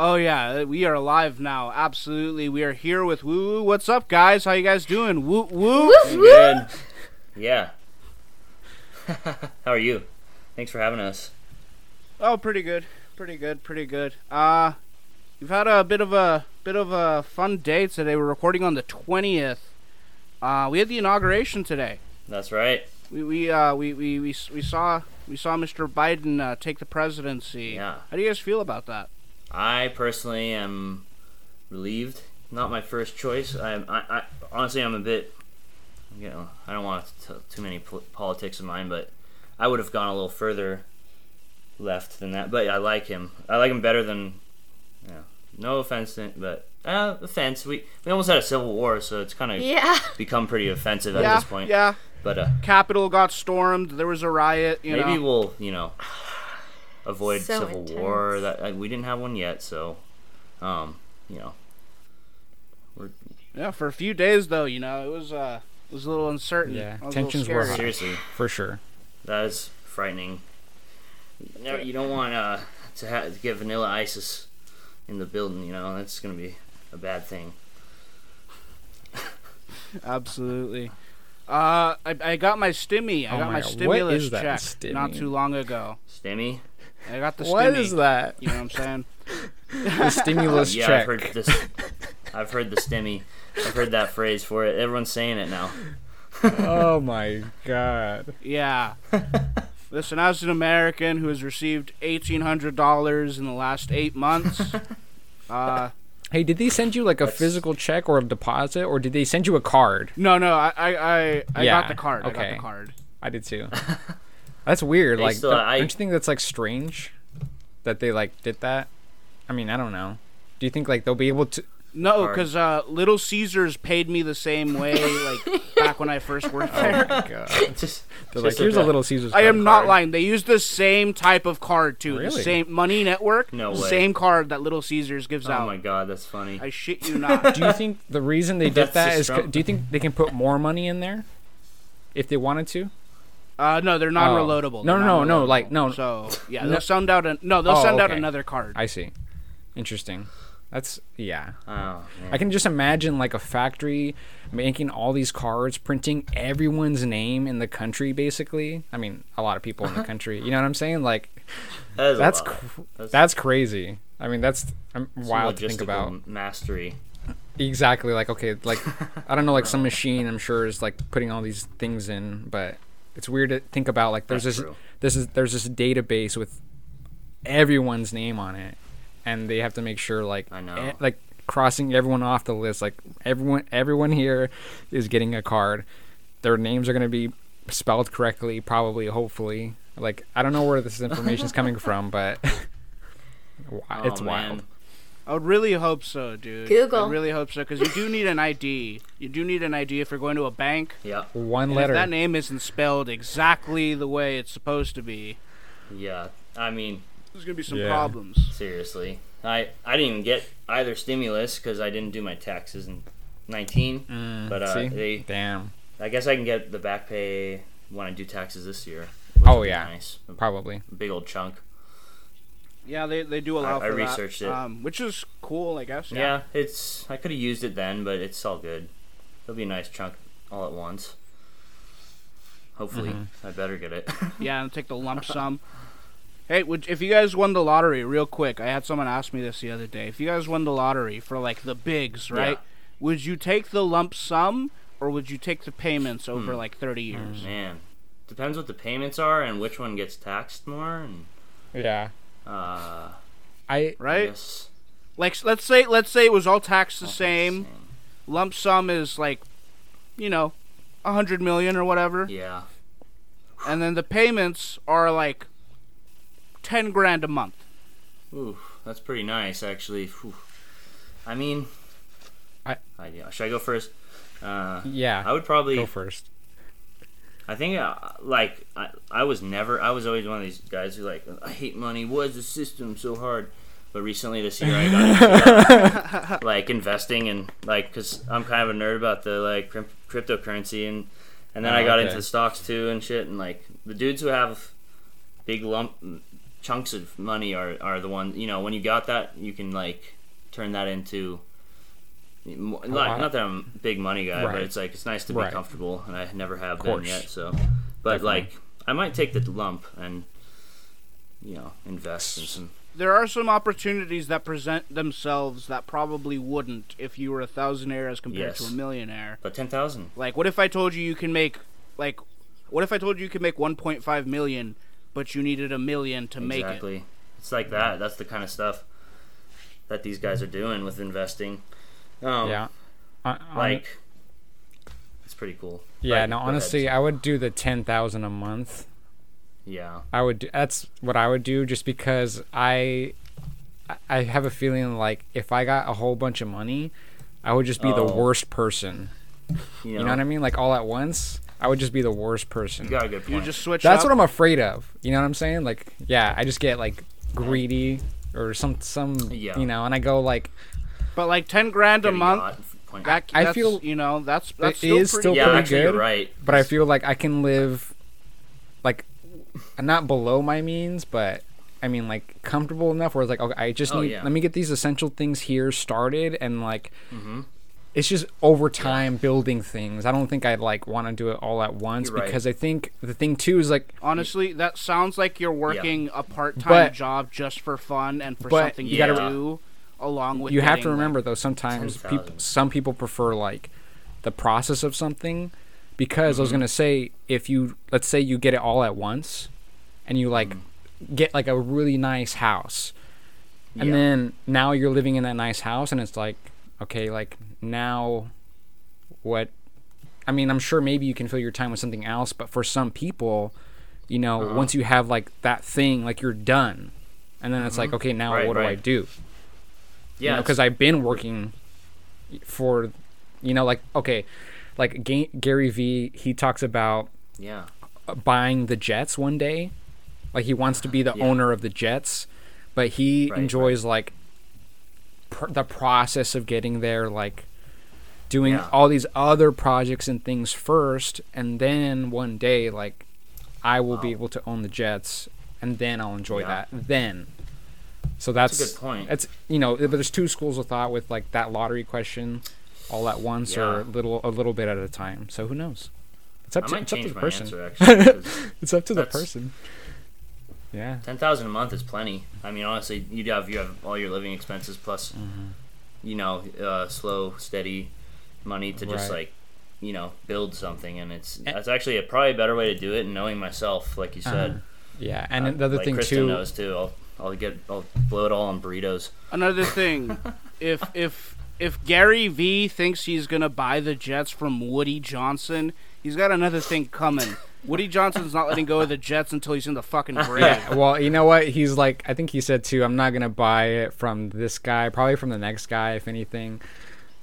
Oh yeah, we are live now. Absolutely, we are here with Woo Woo. What's up, guys? How you guys doing? Woo Woo. Good. Yeah. How are you? Thanks for having us. Oh, pretty good, pretty good, pretty good. Uh, we've had a bit of a bit of a fun day today. We're recording on the twentieth. Uh, we had the inauguration today. That's right. We we uh we we we, we saw we saw Mr. Biden uh, take the presidency. Yeah. How do you guys feel about that? I personally am relieved. Not my first choice. I, I, I honestly, I'm a bit. You know, I don't want to tell too many pol- politics of mine, but I would have gone a little further left than that. But I like him. I like him better than. Yeah. No offense, to- but uh, offense. We we almost had a civil war, so it's kind of Yeah. become pretty offensive at yeah, this point. yeah. But uh, Capitol got stormed. There was a riot. You maybe know. we'll you know avoid So civil war that uh, we didn't have one yet so um you know we're Yeah, for a few days though, you know, it was uh it was a little uncertain. Yeah, It was a little tensions were high. seriously for sure. that is frightening no, you don't want uh to, ha- to get vanilla isis in the building you know that's gonna be a bad thing Absolutely. Uh, I, I got my stimmy. I Oh got my my, God, what stimulus that check stimmy? not too long ago. stimmy I got the What stimmy. is that? You know what I'm saying? The stimulus yeah check. i've heard this i've heard the stimmy i've heard that phrase for it everyone's saying it now oh my god. Yeah. Listen, as an American who has received eighteen hundred dollars in the last eight months, uh, Hey, did they send you like a That's- physical check or a deposit, or did they send you a card? no, no, I, I, I, I Yeah, got the card. I got okay. the card. I did too. That's weird. They like, still- don't, I- don't you think that's like strange that they like did that? I mean, I don't know. Do you think like they'll be able to? No, because uh, Little Caesars paid me the same way, like back when I first worked there. My God. just They're like, here's a that- little Caesar's. I am card." not card. lying. They use the same type of card too. The Really? same Money Network. No way. Same card that Little Caesars gives oh out. Oh my god that's funny I shit you not. Do you think the reason they did That's that just is? c- Trump. Do you think they can put more money in there if they wanted to? Uh, no, they're non-reloadable. Oh. No, They're no, no, no, non-reloadable. like, no. So yeah, No. they'll send out a no. They'll Oh, send out okay. another card. I see. Interesting. That's yeah. oh man. I can just imagine like a factory making all these cards, printing everyone's name in the country. Basically, I mean, a lot of people in the country. You know what I'm saying? Like That is a that's lot. cr- That's- that's crazy. I mean, that's um, Some wild to think logistical about. mastery Exactly. Like okay, like I don't know, like some machine I'm sure is like putting all these things in, but it's weird to think about. Like there's That's this true. this is there's this database with everyone's name on it, and they have to make sure like I know. eh, like crossing everyone off the list. Like everyone everyone here is getting a card. Their names are gonna be spelled correctly, probably, hopefully. Like I don't know where this information is coming from, but Wow, Oh, it's man. Wild. I would really hope so, dude. Google. I really hope so because you do need an ID. You do need an ID if you're going to a bank. Yeah, One And letter. if that name isn't spelled exactly the way it's supposed to be, yeah. I mean, there's gonna be some Yeah. problems. seriously, I I didn't even get either stimulus because I didn't do my taxes in 19. Mm, but uh, see? they, Damn. I guess I can get the back pay when I do taxes this year. Oh, yeah. nice. A Probably. big old chunk. Yeah, they, they do allow I- I for researched that, it. um, which is cool, I guess. Yeah, it's I could have used it then, but it's all good. It'll be a nice chunk all at once. Hopefully, Mm-hmm. I better get it. Yeah, and take the lump sum. Hey, would, if you guys won the lottery, real quick, I had someone ask me this the other day. If you guys won the lottery for like the bigs, right? Yeah. Would you take the lump sum or would you take the payments over Hmm. like 30 years? Man, depends what the payments are and which one gets taxed more. And Yeah. Uh, I I Right? guess Like let's say let's say it was all taxed the all same. Lump sum is like, you know, a hundred million or whatever, Yeah, and then the payments are like ten grand a month. Ooh, that's pretty nice actually. Whew. I mean, I- I yeah, should I go first? Uh, yeah. I would probably. go first. I think uh, like I, I was never I was always one of these guys who like I hate money. Why is the system so hard? But recently this year I got into uh, like investing and like because I'm kind of a nerd about the like cryp- cryptocurrency and and then Oh, I got okay. into stocks too and shit and like the dudes who have big lump chunks of money are are the ones you know when you got that you can like turn that into. Mo- Not, not that I'm a big money guy, Right. but it's like it's nice to be Right. comfortable, and I never have been yet. So, but Definitely. like I might take the lump and you know invest in some. There are some opportunities that present themselves that probably wouldn't if you were a thousandaire as compared to a millionaire. But ten thousand, Like, what if I told you you can make, like, what if I told you you could make 1.5 million, but you needed a million to make it? exactly. It's like that. That's the kind of stuff that these guys are doing with investing. Um, yeah. On- on- like it's pretty cool. yeah. But No, go ahead. honestly, I would do the ten thousand a month. yeah, I would. Do, that's what I would do, just because I, I have a feeling like if I got a whole bunch of money, I would just be the Oh. worst person. you know, You know what I mean? Like all at once, I would just be the worst person. You got a good point. You just switch That's up. what I'm afraid of. You know what I'm saying? Like, yeah, I just get like greedy or some some Yeah. you know, and I go like but like 10 grand a month, yacht that, I feel- you know, that's, that's It still is pretty still yeah, pretty actually, good, you're right. but I feel like I can live like not below my means, but I mean like comfortable enough where it's like okay, I just Oh, need yeah. let me get these essential things here started and like Mhm. it's just over time building things. I don't think I'd like want to do it all at once right. because I think the thing too is like Honestly, that sounds like you're working a part-time job just for fun and for but something you you gotta- gotta do along with you have to getting, like- remember though sometimes people some people prefer like the process of something because Mm-hmm. I was gonna say if you let's say you get it all at once and you like Mm-hmm. get like a really nice house and Yeah. then now you're living in that nice house and it's like okay like now what I mean I'm sure maybe you can fill your time with something else but for some people you know Uh-huh. once you have like that thing like you're done and then it's like okay now Mm-hmm. Right, what do I do yeah, because I've been working for, you know, like okay, like Ga- Gary V. He talks about yeah, buying the Jets one day, like he wants to be the Yeah. owner of the Jets, but he Right, enjoys like pr- the process of getting there, like doing Yeah. all these other projects and things first, and then one day, like I will be able to own the Jets, and then I'll enjoy Yeah. that. Then. So that's, That's a good point. That's you know, but there's two schools of thought with like that lottery question, all at once or Yeah. a little a little bit at a time. So who knows? It's up I to it's up to the person. answer actually. It's up to the person. Yeah. Ten thousand a month is plenty. I mean, honestly, you have you have all your living expenses plus, Mm-hmm. you know, uh, slow, steady money to just Right. like, you know, build something, and it's that's actually a probably a better way to do it. And knowing myself, like you said, Uh-huh. Yeah, and Uh, the other like thing Kristen too. knows too. I'll I'll get I'll blow it all on burritos. Another thing, if if if Gary V thinks he's gonna buy the Jets from Woody Johnson, he's got another thing coming. Woody Johnson's not letting go of the Jets until he's in the fucking grave. Yeah, well, you know what? He's like, I think he said too. I'm not gonna buy it from this guy. Probably from the next guy, if anything.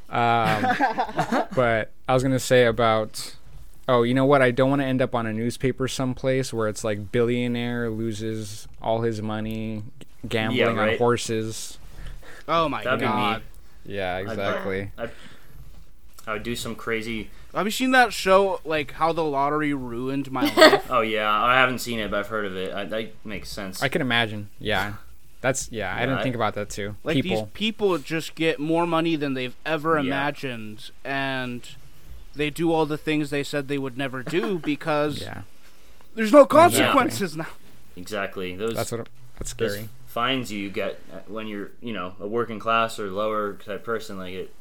Um, but I was gonna say about. Oh, you know what? I don't want to end up on a newspaper someplace where it's like billionaire loses all his money gambling on right. horses. Oh my That'd god! me. Yeah, I'd- exactly. I'd, I would do some crazy. Have you seen that show, like how the lottery ruined my life? Oh yeah, I haven't seen it, but I've heard of it. I, that makes sense. I can imagine. Yeah, that's yeah. I didn't I- think about that too. Like People. these people just get more money than they've ever Yeah. imagined, and they do all the things they said they would never do because Yeah, there's no consequences now. exactly. Those that's what. That's those scary. fines you get when you're you know a working class or lower type person like it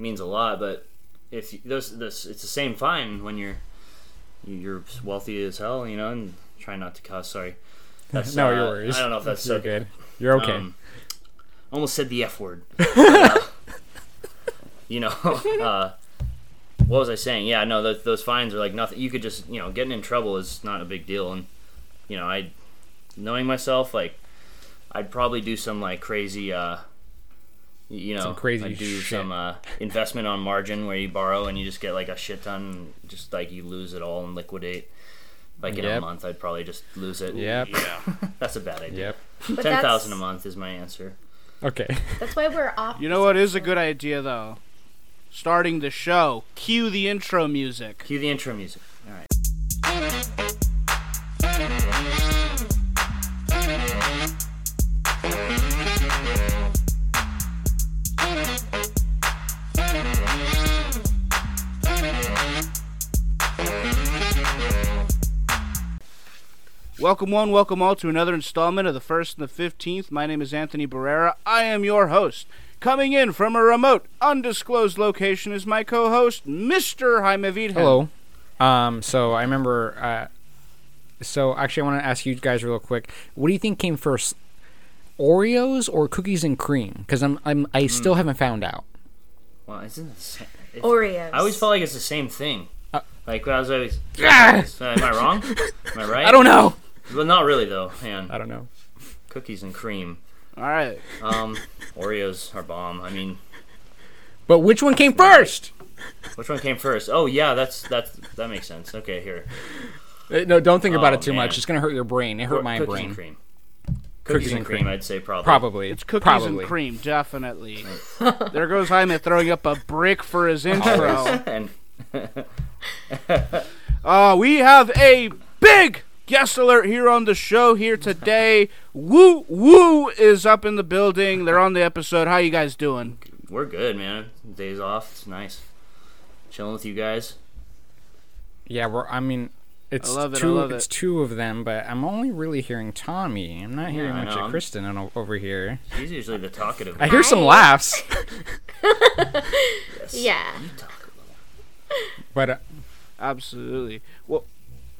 means a lot but if you, those this it's the same fine when you're you're wealthy as hell you know and try not to cuss sorry that's, no, uh, your worries. I don't know if that's You're so good. You're okay. um, almost said the F word. But, uh, you know, uh, what was I saying? Yeah, no, those, those fines are like nothing. You could just, you know, getting in trouble is not a big deal. And, you know, I, knowing myself, like, I'd probably do some, like, crazy, uh, you know, Some crazy I'd do shit. some uh, investment on margin where you borrow and you just get like a shit ton, and just like you lose it all and liquidate. Like in a month, I'd probably just lose it. Yep. Yeah. That's a bad idea. Yep. Ten thousand a month is my answer. Okay. That's why we're off. You know what is a good idea though? starting the show. Cue the intro music. Cue the intro music. All right. Welcome one, welcome all to another installment of the first and the fifteenth. My name is Anthony Barrera. I am your host. Coming in from a remote, undisclosed location is my co-host, Mr. Jaime Vidhan. Hello. Um, so I remember. Uh, so actually, I want to ask you guys real quick. What do you think came first, Oreos or cookies and cream? Because I'm, I'm, I still haven't found out. Well, isn't it? It's, Oreos. I always felt like it's the same thing. Uh, like I was always. Ah! Uh, am I wrong? Am I right? I don't know. Well, not really though. Man, I don't know. cookies and cream. All right. Um, Oreos are bomb. I mean, But which one came first? which one came first? Oh yeah, that's that's that makes sense. Okay, here. Uh, No, don't think about Oh, it too man. much. It's gonna hurt your brain. It hurt my brain. cookies brain. And cream. Cookies, and cream, I'd say probably. Probably. It's cookies Probably. and cream, definitely. there goes Jaime throwing up a brick for his intro. and Uh, we have a big guest alert here on the show here today. Woo Woo is up in the building. They're on the episode. How you guys doing? we're good, man. Days off. It's nice. Chilling with you guys. Yeah, we're. I mean, it's I love it, I two. love it's it. two of them, but I'm only really hearing Tommy. I'm not hearing I much know, of I'm- Kristen over here. He's usually the talkative. I hear some Hi. laughs, Yeah. but uh, Absolutely. Well,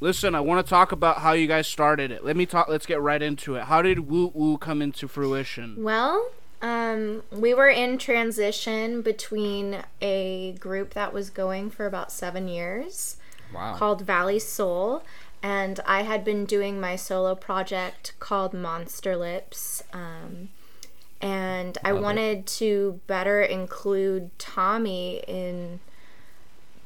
listen, I want to talk about how you guys started it. Let me talk. Let's get right into it. How did Woo Woo come into fruition? Well, um, we were in transition between a group that was going for about seven years wow. called Valley Soul, and I had been doing my solo project called Monster Lips. Um, and I Love it. wanted to better include Tommy in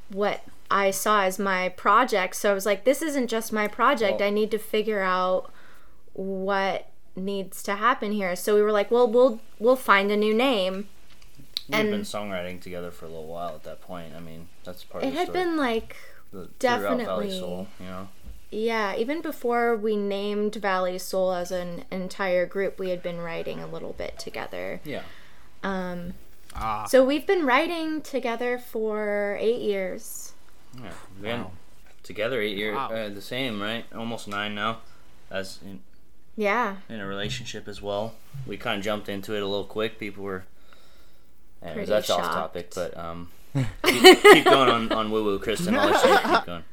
what I saw as my project. So I was like, this isn't just my project. Well- I need to figure out what needs to happen here. So we were like, well, we'll we'll find a new name. We've and- been songwriting together for a little while at that point. I mean, that's part It of the It had story. been like The- throughout Valley definitely- Soul, you know. Yeah, even before we named Valley Soul as an entire group, we had been writing a little bit together. Yeah. Um, Ah, so we've been writing together for eight years. Yeah. We've been Wow. together eight years. Wow. Uh, the same, right? Almost nine now. As in, Yeah, in a relationship as well. We kind of jumped into it a little quick. People were. Anyways, Pretty that's off shocked. topic, but um, keep, keep going on on woo woo, Kristen. I'll let you keep going.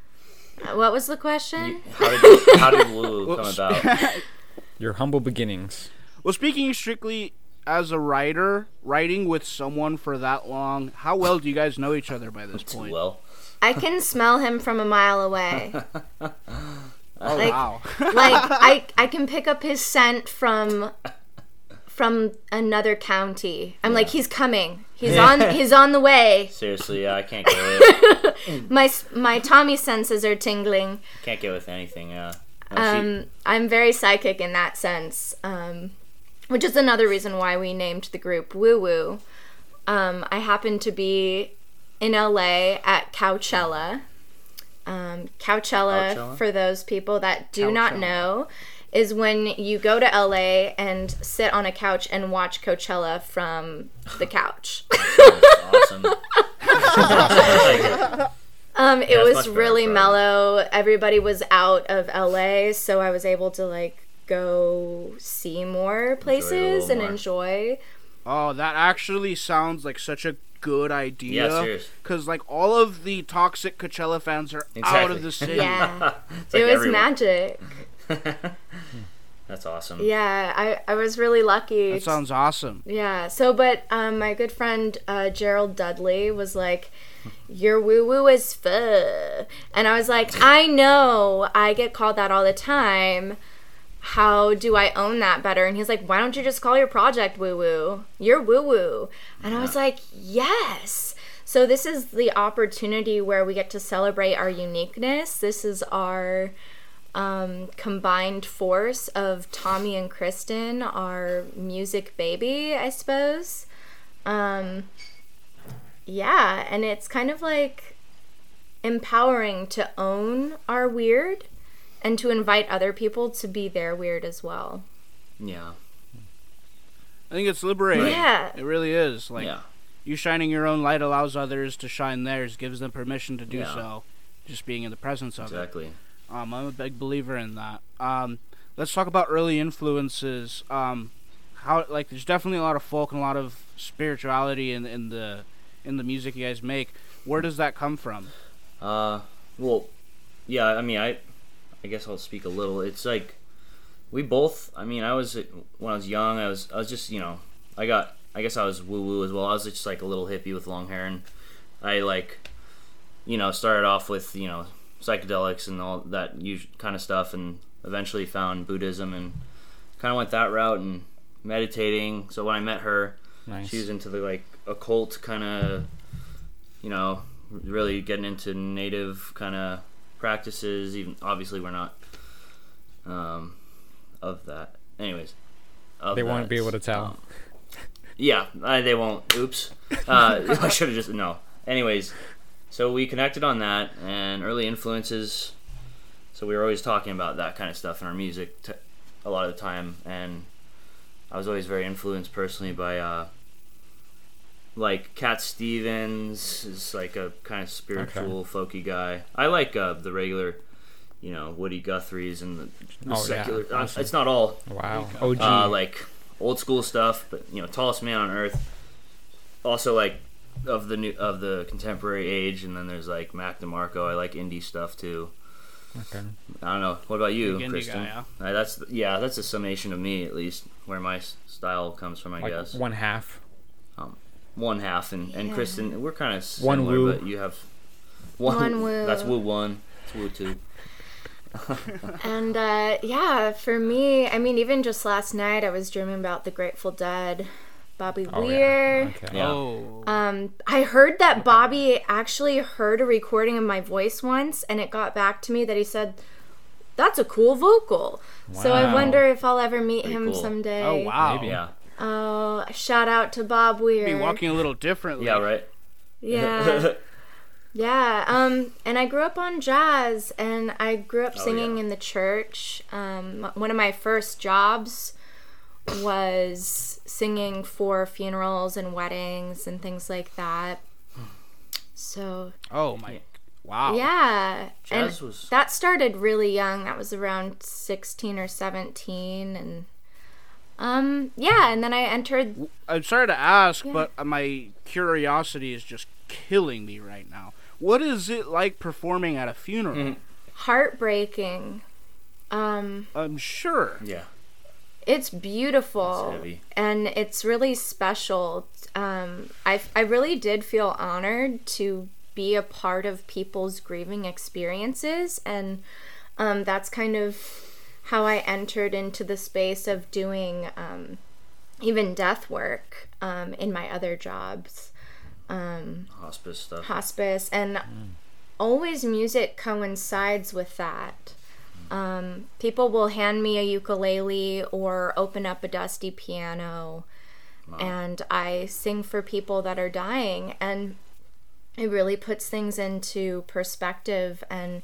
Uh, what was the question? How did how did woo woo come about? Your humble beginnings. well, speaking strictly as a writer, writing with someone for that long, how well do you guys know each other by this point? Well, I can smell him from a mile away. oh like- wow. like I I can pick up his scent from from another county. I'm like he's coming. He's on he's on the way. seriously, yeah, I can't get with My s- my Tommy senses are tingling. can't get with anything. Yeah. No, she- Um I'm very psychic in that sense. Um which is another reason why we named the group Woo Woo. Um I happen to be in LA at Coachella. Um, Coachella, Coachella? for those people that do not know, is when you go to LA and sit on a couch and watch Coachella from the couch. awesome. Um, it Yeah, was much better really mellow. Everybody was out of LA, so I was able to like go see more places little and more. enjoy. Oh, that actually sounds like such a good idea. Yeah. Because like all of the toxic Coachella fans are out of the city. Yeah, It's it like was everyone- magic. That's awesome. Yeah, I, I was really lucky. That sounds awesome. Yeah. So, but um, my good friend uh, Gerald Dudley was like, "Your woo woo is fuh," and I was like, "I know. I get called that all the time. How do I own that better?" And he's like, "Why don't you just call your project woo woo? You're woo woo." And I was like, "Yes." So this is the opportunity where we get to celebrate our uniqueness. This is our um, combined force of Tommy and Kristen, our music baby, I suppose. Um, yeah, and it's kind of like empowering to own our weird and to invite other people to be their weird as well. Yeah. I think it's liberating. Yeah. It really is. Like yeah. you shining your own light allows others to shine theirs, gives them permission to do Yeah. so. Just being in the presence of Exactly. it. Um, I'm a big believer in that. Um, let's talk about early influences. Um, how like there's definitely a lot of folk and a lot of spirituality in in the in the music you guys make. Where does that come from? Uh, well, yeah. I mean, I, I guess I'll speak a little. It's like we both. I mean, I was when I was young. I was I was just you know I got I guess I was woo woo as well. I was just like a little hippie with long hair, and I like you know started off with you know psychedelics and all that kind of stuff, and eventually found Buddhism and kind of went that route and meditating. So when I met her, Nice. she was into the like occult kind of, you know, really getting into native kind of practices. Even obviously we're not um, of that. Anyways, of They won't be able to tell. um, yeah, uh, they won't. Oops. Uh, I should have just no. Anyways, so we connected on that and early influences. So we were always talking about that kind of stuff in our music t- a lot of the time, and I was always very influenced personally by uh, like Cat Stevens is like a kind of spiritual, folky guy. I like uh, the regular, you know, Woody Guthrie's and the, the Oh, yeah. secular. uh, it's not all Wow. OG. uh, like old school stuff, but you know, tallest man on earth. Also, like of the new of the contemporary age, and then there's like Mac DeMarco. I like indie stuff too. okay. I don't know. What about you, Big Kristen? guy, yeah. Uh, that's yeah, that's a summation of me at least, where my style comes from. I Like guess one half. One half, and and Yeah. Kristen, we're kind of One similar, woo. but you have one. One woo. That's woo one. It's woo two. And uh, yeah, for me, I mean, even just last night, I was dreaming about the Grateful Dead, Bobby Oh, Weir. yeah. Okay. Yeah. Oh, Um, I heard that Bobby actually heard a recording of my voice once, and it got back to me that he said, "That's a cool vocal." So I wonder if I'll ever meet Pretty him cool. someday. oh wow. Maybe. Yeah. Oh, shout out to Bob Weir. Be walking a little differently. Yeah. Right. Yeah. Yeah, um, and I grew up on jazz, and I grew up Oh, singing yeah. in the church. Um, one of my first jobs was singing for funerals and weddings and things like that. So Oh my. Wow. yeah, Jazz and was- that started really young. That was around sixteen or seventeen, and um, yeah, and then I entered. I'm sorry to ask, Yeah. but my curiosity is just killing me right now. What is it like performing at a funeral? Mhm. Heartbreaking. Um, I'm sure. Yeah. It's beautiful It's heavy. and it's really special. Um, I I really did feel honored to be a part of people's grieving experiences, and um, that's kind of how I entered into the space of doing um, even death work um, in my other jobs, um, Hospice stuff. hospice, and always music coincides with that. Um, people will hand me a ukulele or open up a dusty piano, and I sing for people that are dying, and it really puts things into perspective. And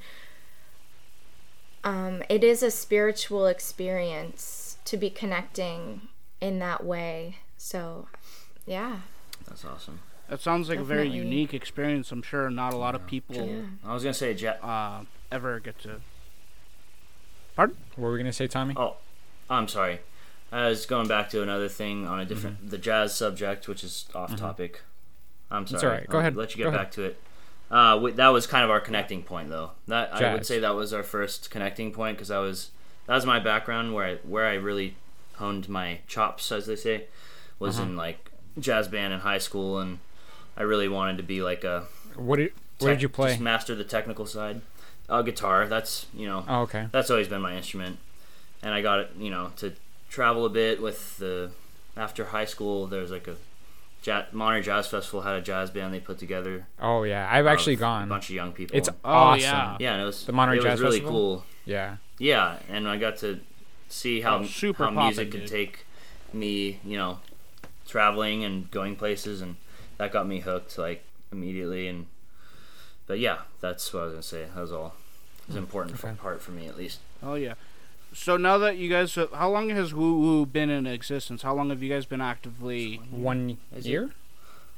um, it is a spiritual experience to be connecting in that way. So, yeah. That's awesome. That sounds like a very unique experience. I'm sure not a lot of people Yeah. I was gonna say, ja- uh, ever get to. Pardon? What were we gonna say, Tommy? Oh, I'm sorry. I was going back to another thing on a different, the jazz subject, which is off topic. I'm sorry. all right. Go I'll ahead. Let you get Go back ahead. to it. Uh, wi- that was kind of our connecting point, though. That I would say that was our first connecting point because I was that was my background where I where I really honed my chops, as they say, was Uh-huh. in like jazz band in high school, and I really wanted to be like a What did tech- did you play? Just master the technical side. Uh, guitar. That's you know Oh, okay. that's always been my instrument and i got it you know to travel a bit with the after high school there's like a jazz, Monterey Jazz Festival had a jazz band they put together. Oh yeah, I've actually gone. a bunch of young people. It's Oh, awesome. yeah. yeah, and it was The Monterey it Jazz was really Festival? cool. Yeah. Yeah, and I got to see how Oh, super how music could take me, you know, traveling and going places, and that got me hooked like immediately. And but yeah, that's what I was gonna say. That was all. It was an important Okay. part for me, at least. Oh yeah. So now that you guys, have, how long has Woo Woo been in existence? How long have you guys been actively? One Is it- year?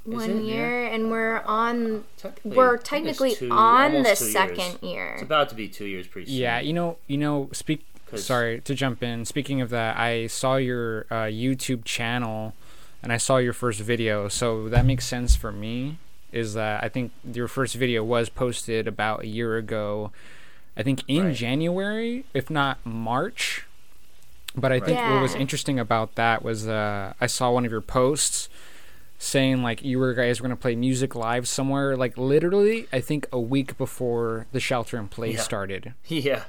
one it? Yeah. year, and we're on. Technically, We're technically two- on the almost years. second year. It's about to be two years pretty soon. Yeah, you know, you know, Speak. Sorry to jump in. Speaking of that, I saw your uh, YouTube channel, and I saw your first video. So that makes sense for me. Is that I think your first video was posted about a year ago. I think in Right. January, if not March. But I think what was interesting about that was uh, I saw one of your posts saying like you were guys were gonna play music live somewhere like literally I think a week before the shelter in place Yeah. started. Yeah.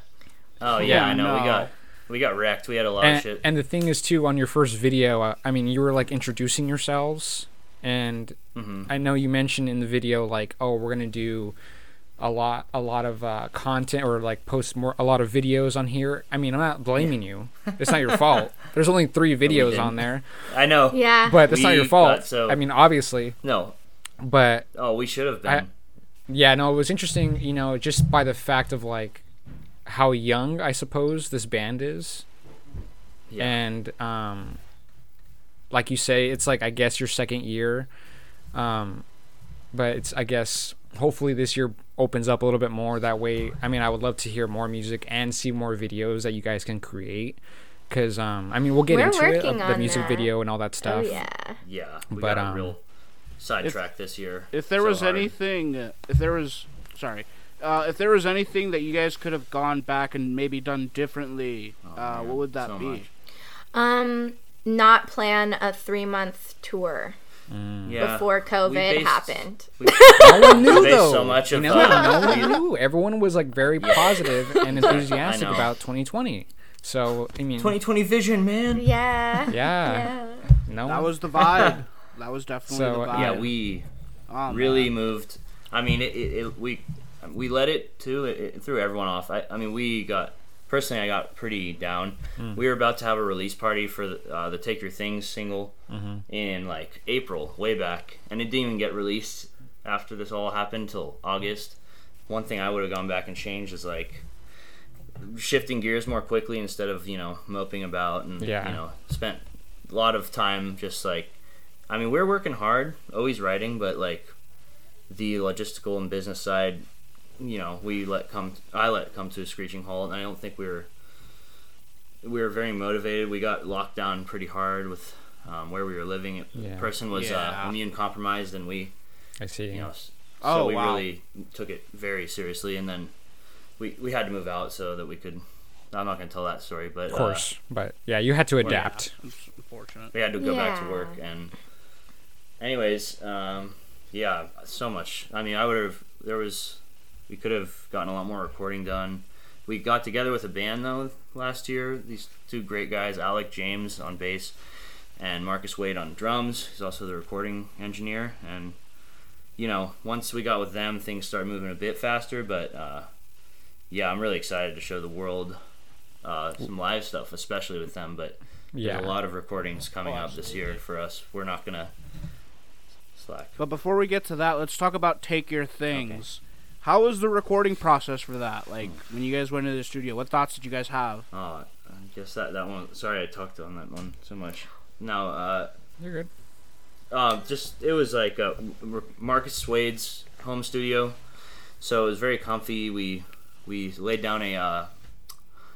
Oh yeah, Yeah, I know. We got we got wrecked. We had a lot of shit. and the thing is too on your first video uh, i mean you were like introducing yourselves and hmm i know you mentioned in the video like oh we're gonna do a lot a lot of uh, content or like post more a lot of videos on here i mean i'm not blaming you it's not your fault there's only three videos didn't. on there I know. yeah. but that's not your fault so- i mean obviously No. but Oh, we should have been. I- yeah no it was interesting you know just by the fact of like how young i suppose this band is yeah. and um like you say it's like i guess your second year um but it's i guess hopefully this year opens up a little bit more that way i mean i would love to hear more music and see more videos that you guys can create because um i mean we'll get We're into it working of the music that. video and all that oh stuff yeah. yeah. We but, got a um, real sidetrack this year. If there So was hard. anything, uh, if there was, sorry, uh, if there was anything that you guys could have gone back and maybe done differently, Oh, uh, what would that so be? much. Um, not plan a three month tour Yeah. before COVID based- happened. We, no one knew though so much you know no one knew everyone was like very positive and enthusiastic about 2020 so i mean 2020 vision, man. Yeah. yeah Yeah. no That was the vibe. that was definitely So, the vibe. Yeah, we Oh, really man. moved. I mean, it, it, it we we let it too. It, it threw everyone off. I, I mean, we got personally, I got pretty down. We were about to have a release party for the, uh, the "Take Your Things" single in like April, way back, and it didn't even get released after this all happened till August. One thing I would have gone back and changed is like shifting gears more quickly instead of you know moping about and Yeah. you know spent a lot of time just like I mean, we're working hard, always writing, but like the logistical and business side, you know, we let come. I let come to a screeching halt, and I don't think we were. We were very motivated. We got locked down pretty hard with um, where we were living. Yeah. The person was Yeah. uh, immune compromised, and we, i see you know, s- Oh, so we wow. really took it very seriously. And then we we had to move out so that we could. I'm not going to tell that story, but of course but yeah you had to adapt Yeah, unfortunate. we had to go back to work and anyways um yeah so much i mean i would have there was we could have gotten a lot more recording done. We got together with a band though last year. These two great guys alec james on bass and marcus wade on drums. He's also the recording engineer. And you know once we got with them things started moving a bit faster. But uh yeah i'm really excited to show the world uh, some live stuff especially with them. But yeah there's a lot of recordings coming Oh, up this year for us. We're not gonna slack. But before we get to that, let's talk about Take Your Things. How was the recording process for that? Like when you guys went into the studio, what thoughts did you guys have? Oh, I guess that that one. Sorry, I talked on that one so much. No, uh, you're good uh, just it was like uh, Marcus Wade's home studio, so it was very comfy. We we laid down a uh,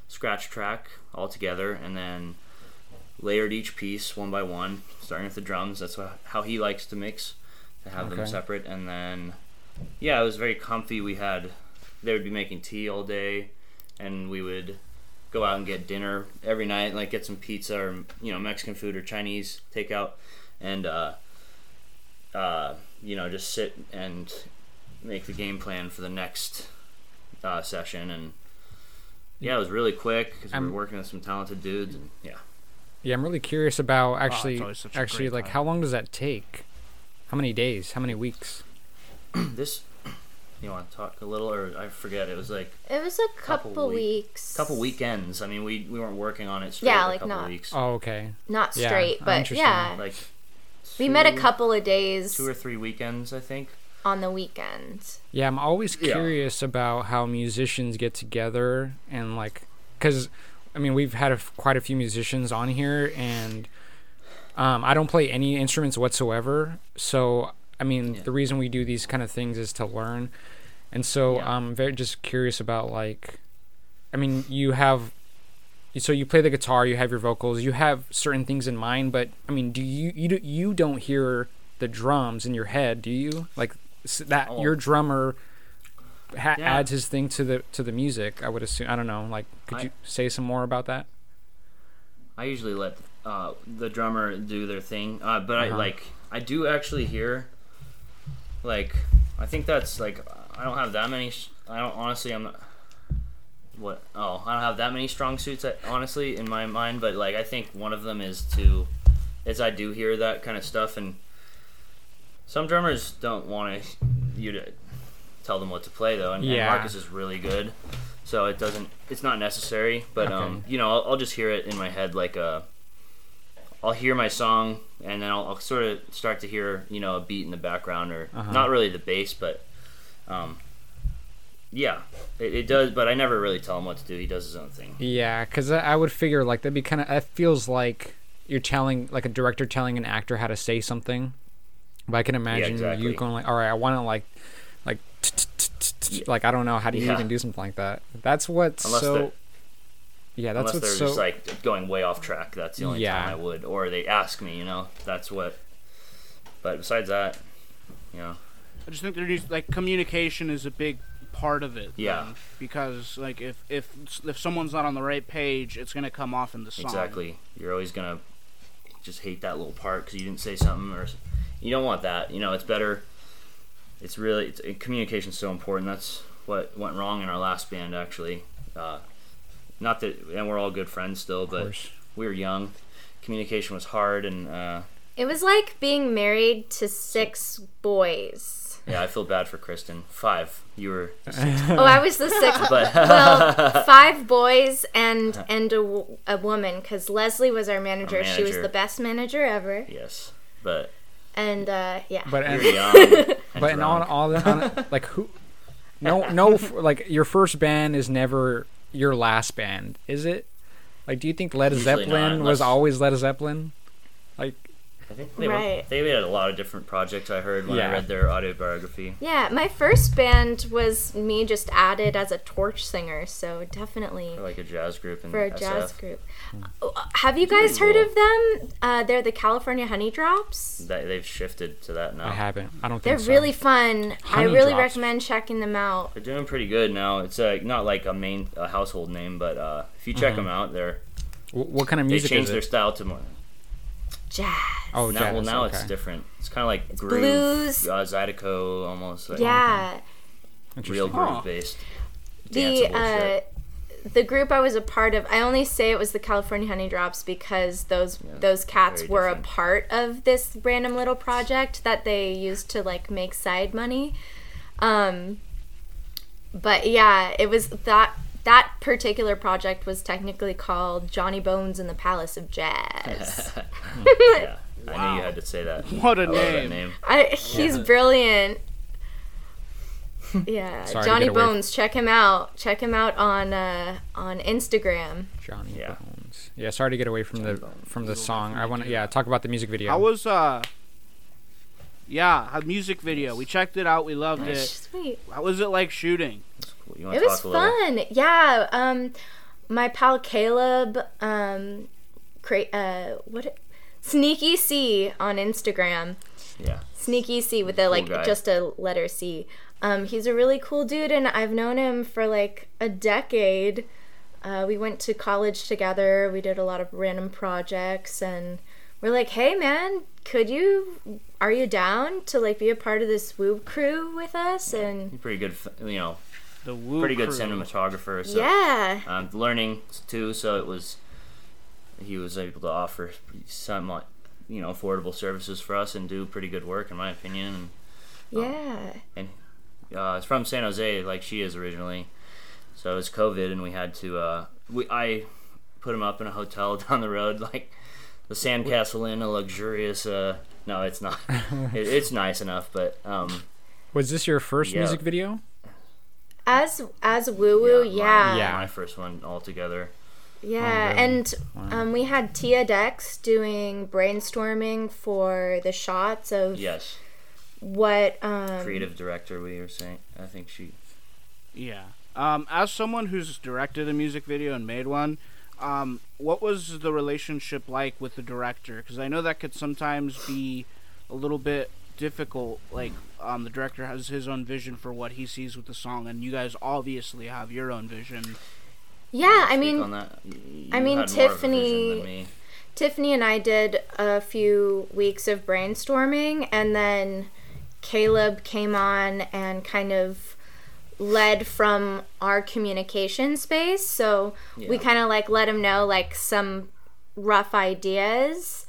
scratch track all together, and then layered each piece one by one, starting with the drums. That's wha- how he likes to mix, to have them separate, and then yeah, it was very comfy. We had they would be making tea all day, and we would go out and get dinner every night, like get some pizza or you know Mexican food or Chinese takeout, and uh, uh, you know just sit and make the game plan for the next uh, session. And yeah, it was really quick because we were working with some talented dudes, and yeah. Yeah, I'm really curious about actually always such a actually like time. how long does that take? How many days? How many weeks? this you want to talk a little or i forget it was like It was a Couple couple, week- weeks. couple weekends i mean we we weren't working on it straight Yeah, for a like couple not- weeks Oh, okay. Not Yeah, straight, but interesting. yeah. like we met a couple of days two or three weekends i think on the weekends. Yeah, I'm always Yeah. curious about how musicians get together and like, cause, I mean, we've had a f- quite a few musicians on here, and um, I don't play any instruments whatsoever. So I mean, Yeah. the reason we do these kind of things is to learn. And so Yeah. I'm very just curious about like, I mean, you have, so you play the guitar, you have your vocals, you have certain things in mind, but I mean, do you you do, you don't hear the drums in your head, do you? Like that Oh. your drummer ha- Yeah. adds his thing to the to the music. I would assume. I don't know. Like, could I- you say some more about that? I usually let uh, the drummer do their thing, uh, but I Uh-huh. like I do actually hear like I think that's like I don't have that many. sh- I don't honestly. I'm not. What? Oh, I don't have that many strong suits. uh, Honestly, in my mind, but like I think one of them is to, is I do hear that kind of stuff, and some drummers don't want to you to tell them what to play though, and, and Yeah. Marcus is really good, so it doesn't. It's not necessary, but um, you know, I'll, I'll just hear it in my head like uh I'll hear my song and then I'll, I'll sort of start to hear you know a beat in the background or Uh-huh. not really the bass, but um, yeah, it, it does. But I never really tell him what to do. He does his own thing. Yeah, because I, I would figure like that'd be kind of. It feels like you're telling like a director telling an actor how to say something. But I can imagine exactly. you going like, "All right, I want to like, like, Yeah. like I don't know how do you even do something like that." That's what's so. They're- Yeah, that's Unless they're so. just like going way off track. That's the only Yeah. time I would, or they ask me. You know, that's what. But besides that, you know, I just think there needs like communication is a big part of it. Yeah. then, because like if if if someone's not on the right page, it's gonna come off in the song. exactly. You're always gonna just hate that little part because you didn't say something, or you don't want that. You know, it's better. It's really it's, communication's so important. That's what went wrong in our last band, actually. Uh, not that, and we're all good friends still, but we were young. Communication was hard, and uh, It was like being married to six boys. yeah, I feel bad for Kristen. Five, you were, Oh, I was the sixth. but well, five boys and and a woman because Leslie was our manager. Our She was the best manager ever, yes, but and uh, yeah. But you and, were young. and but in all drunk. all the on, like who, no no like your first band is never your last band, is it? Like, do you think Led Usually not, Zeppelin was always Led Zeppelin? Like, I think they, were, Right. they had a lot of different projects. I heard when Yeah. I read their autobiography. Yeah, my first band was me just added as a torch singer, so definitely for like a jazz group and for a SF. jazz group. Uh, Have you guys heard cool. of them? Uh, they're the California Honeydrops. That they've shifted to that now. I haven't. I don't They're think so. really fun. I really Drops. recommend checking them out. They're doing pretty good now. It's uh, not like a main a household name, but uh, if you check Mhm. them out, they're What kind of music? they music changed is their style to more. Jazz. Oh, now, jazz. well, now okay. it's different. It's kind of like groove, blues. uh, Zydeco almost. Like yeah. real Interesting. groove Huh. based. the uh, the group I was a part of, I only say it was the California Honeydrops because those Yeah, those cats very were a part of this random little project that they used to like make side money. Um, but yeah, it was that that particular project was technically called Johnny Bones in the Palace of Jazz. yeah, I knew you had to say that. What a I name. name. I, he's Yeah. brilliant. Yeah, Sorry Johnny get away Bones. Check him out. Check him out on uh, on Instagram. Johnny Yeah. Bones. Yeah, sorry to get away from the Bones. from the song. I want to yeah talk about the music video. I was uh? Yeah, a music video. We checked it out. We loved it. Sweet. How was it like shooting? Cool. You want It to was talk a little? fun. Yeah. Um, my pal Caleb, um, cra- uh, what? it- Sneaky C on Instagram. Yeah. Sneaky C with the like guy. just a letter C. Um, he's a really cool dude, and I've known him for like a decade. Uh, we went to college together. We did a lot of random projects, and we're like, "Hey, man, could you? Are you down to like be a part of this Woo crew with us?" And He's pretty good. You know, The Woo pretty good crew. cinematographer. So, yeah, um, learning too. So it was he was able to offer somewhat you know affordable services for us and do pretty good work in my opinion. yeah. And uh, it's from San Jose, like she is originally. So it was COVID, and we had to. Uh, we I put him up in a hotel down the road, like the Sandcastle Inn, a luxurious. Uh, no, it's not. it, it's nice enough, but um, was this your first Yeah. music video? As as woo woo, mine- yeah, Yeah. my first one altogether. yeah, really? and um, we had Tia Dex doing brainstorming for the shots of Yes, what um Creative director, we were saying. I think she. Yeah. Um, as someone who's directed a music video and made one, um, what was the relationship like with the director? Because I know that could sometimes be a little bit difficult. Like, um, the director has his own vision for what he sees with the song, and you guys obviously have your own vision. yeah i mean on that. Y- I you mean, had more of a vision Tiffany- me. Tiffany and I did a few weeks of brainstorming, and then Caleb came on and kind of led from our communication space. So we kind of like let him know like some rough ideas,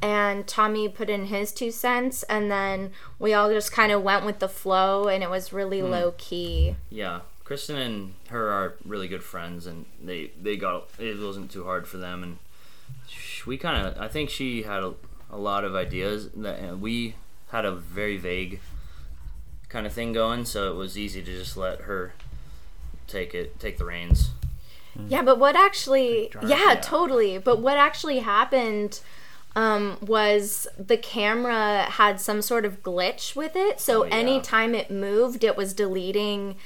and Tommy put in his two cents, and then we all just kind of went with the flow, and it was really Hmm. low key. Yeah, Kristen and her are really good friends, and they they got it wasn't too hard for them, and we kind of I think she had a, a lot of ideas that and we had a very vague kind of thing going, so it was easy to just let her take it take the reins. Yeah, but what actually, yeah, yeah. totally. But what actually happened um, was the camera had some sort of glitch with it. So Oh, yeah. anytime it moved, it was deleting.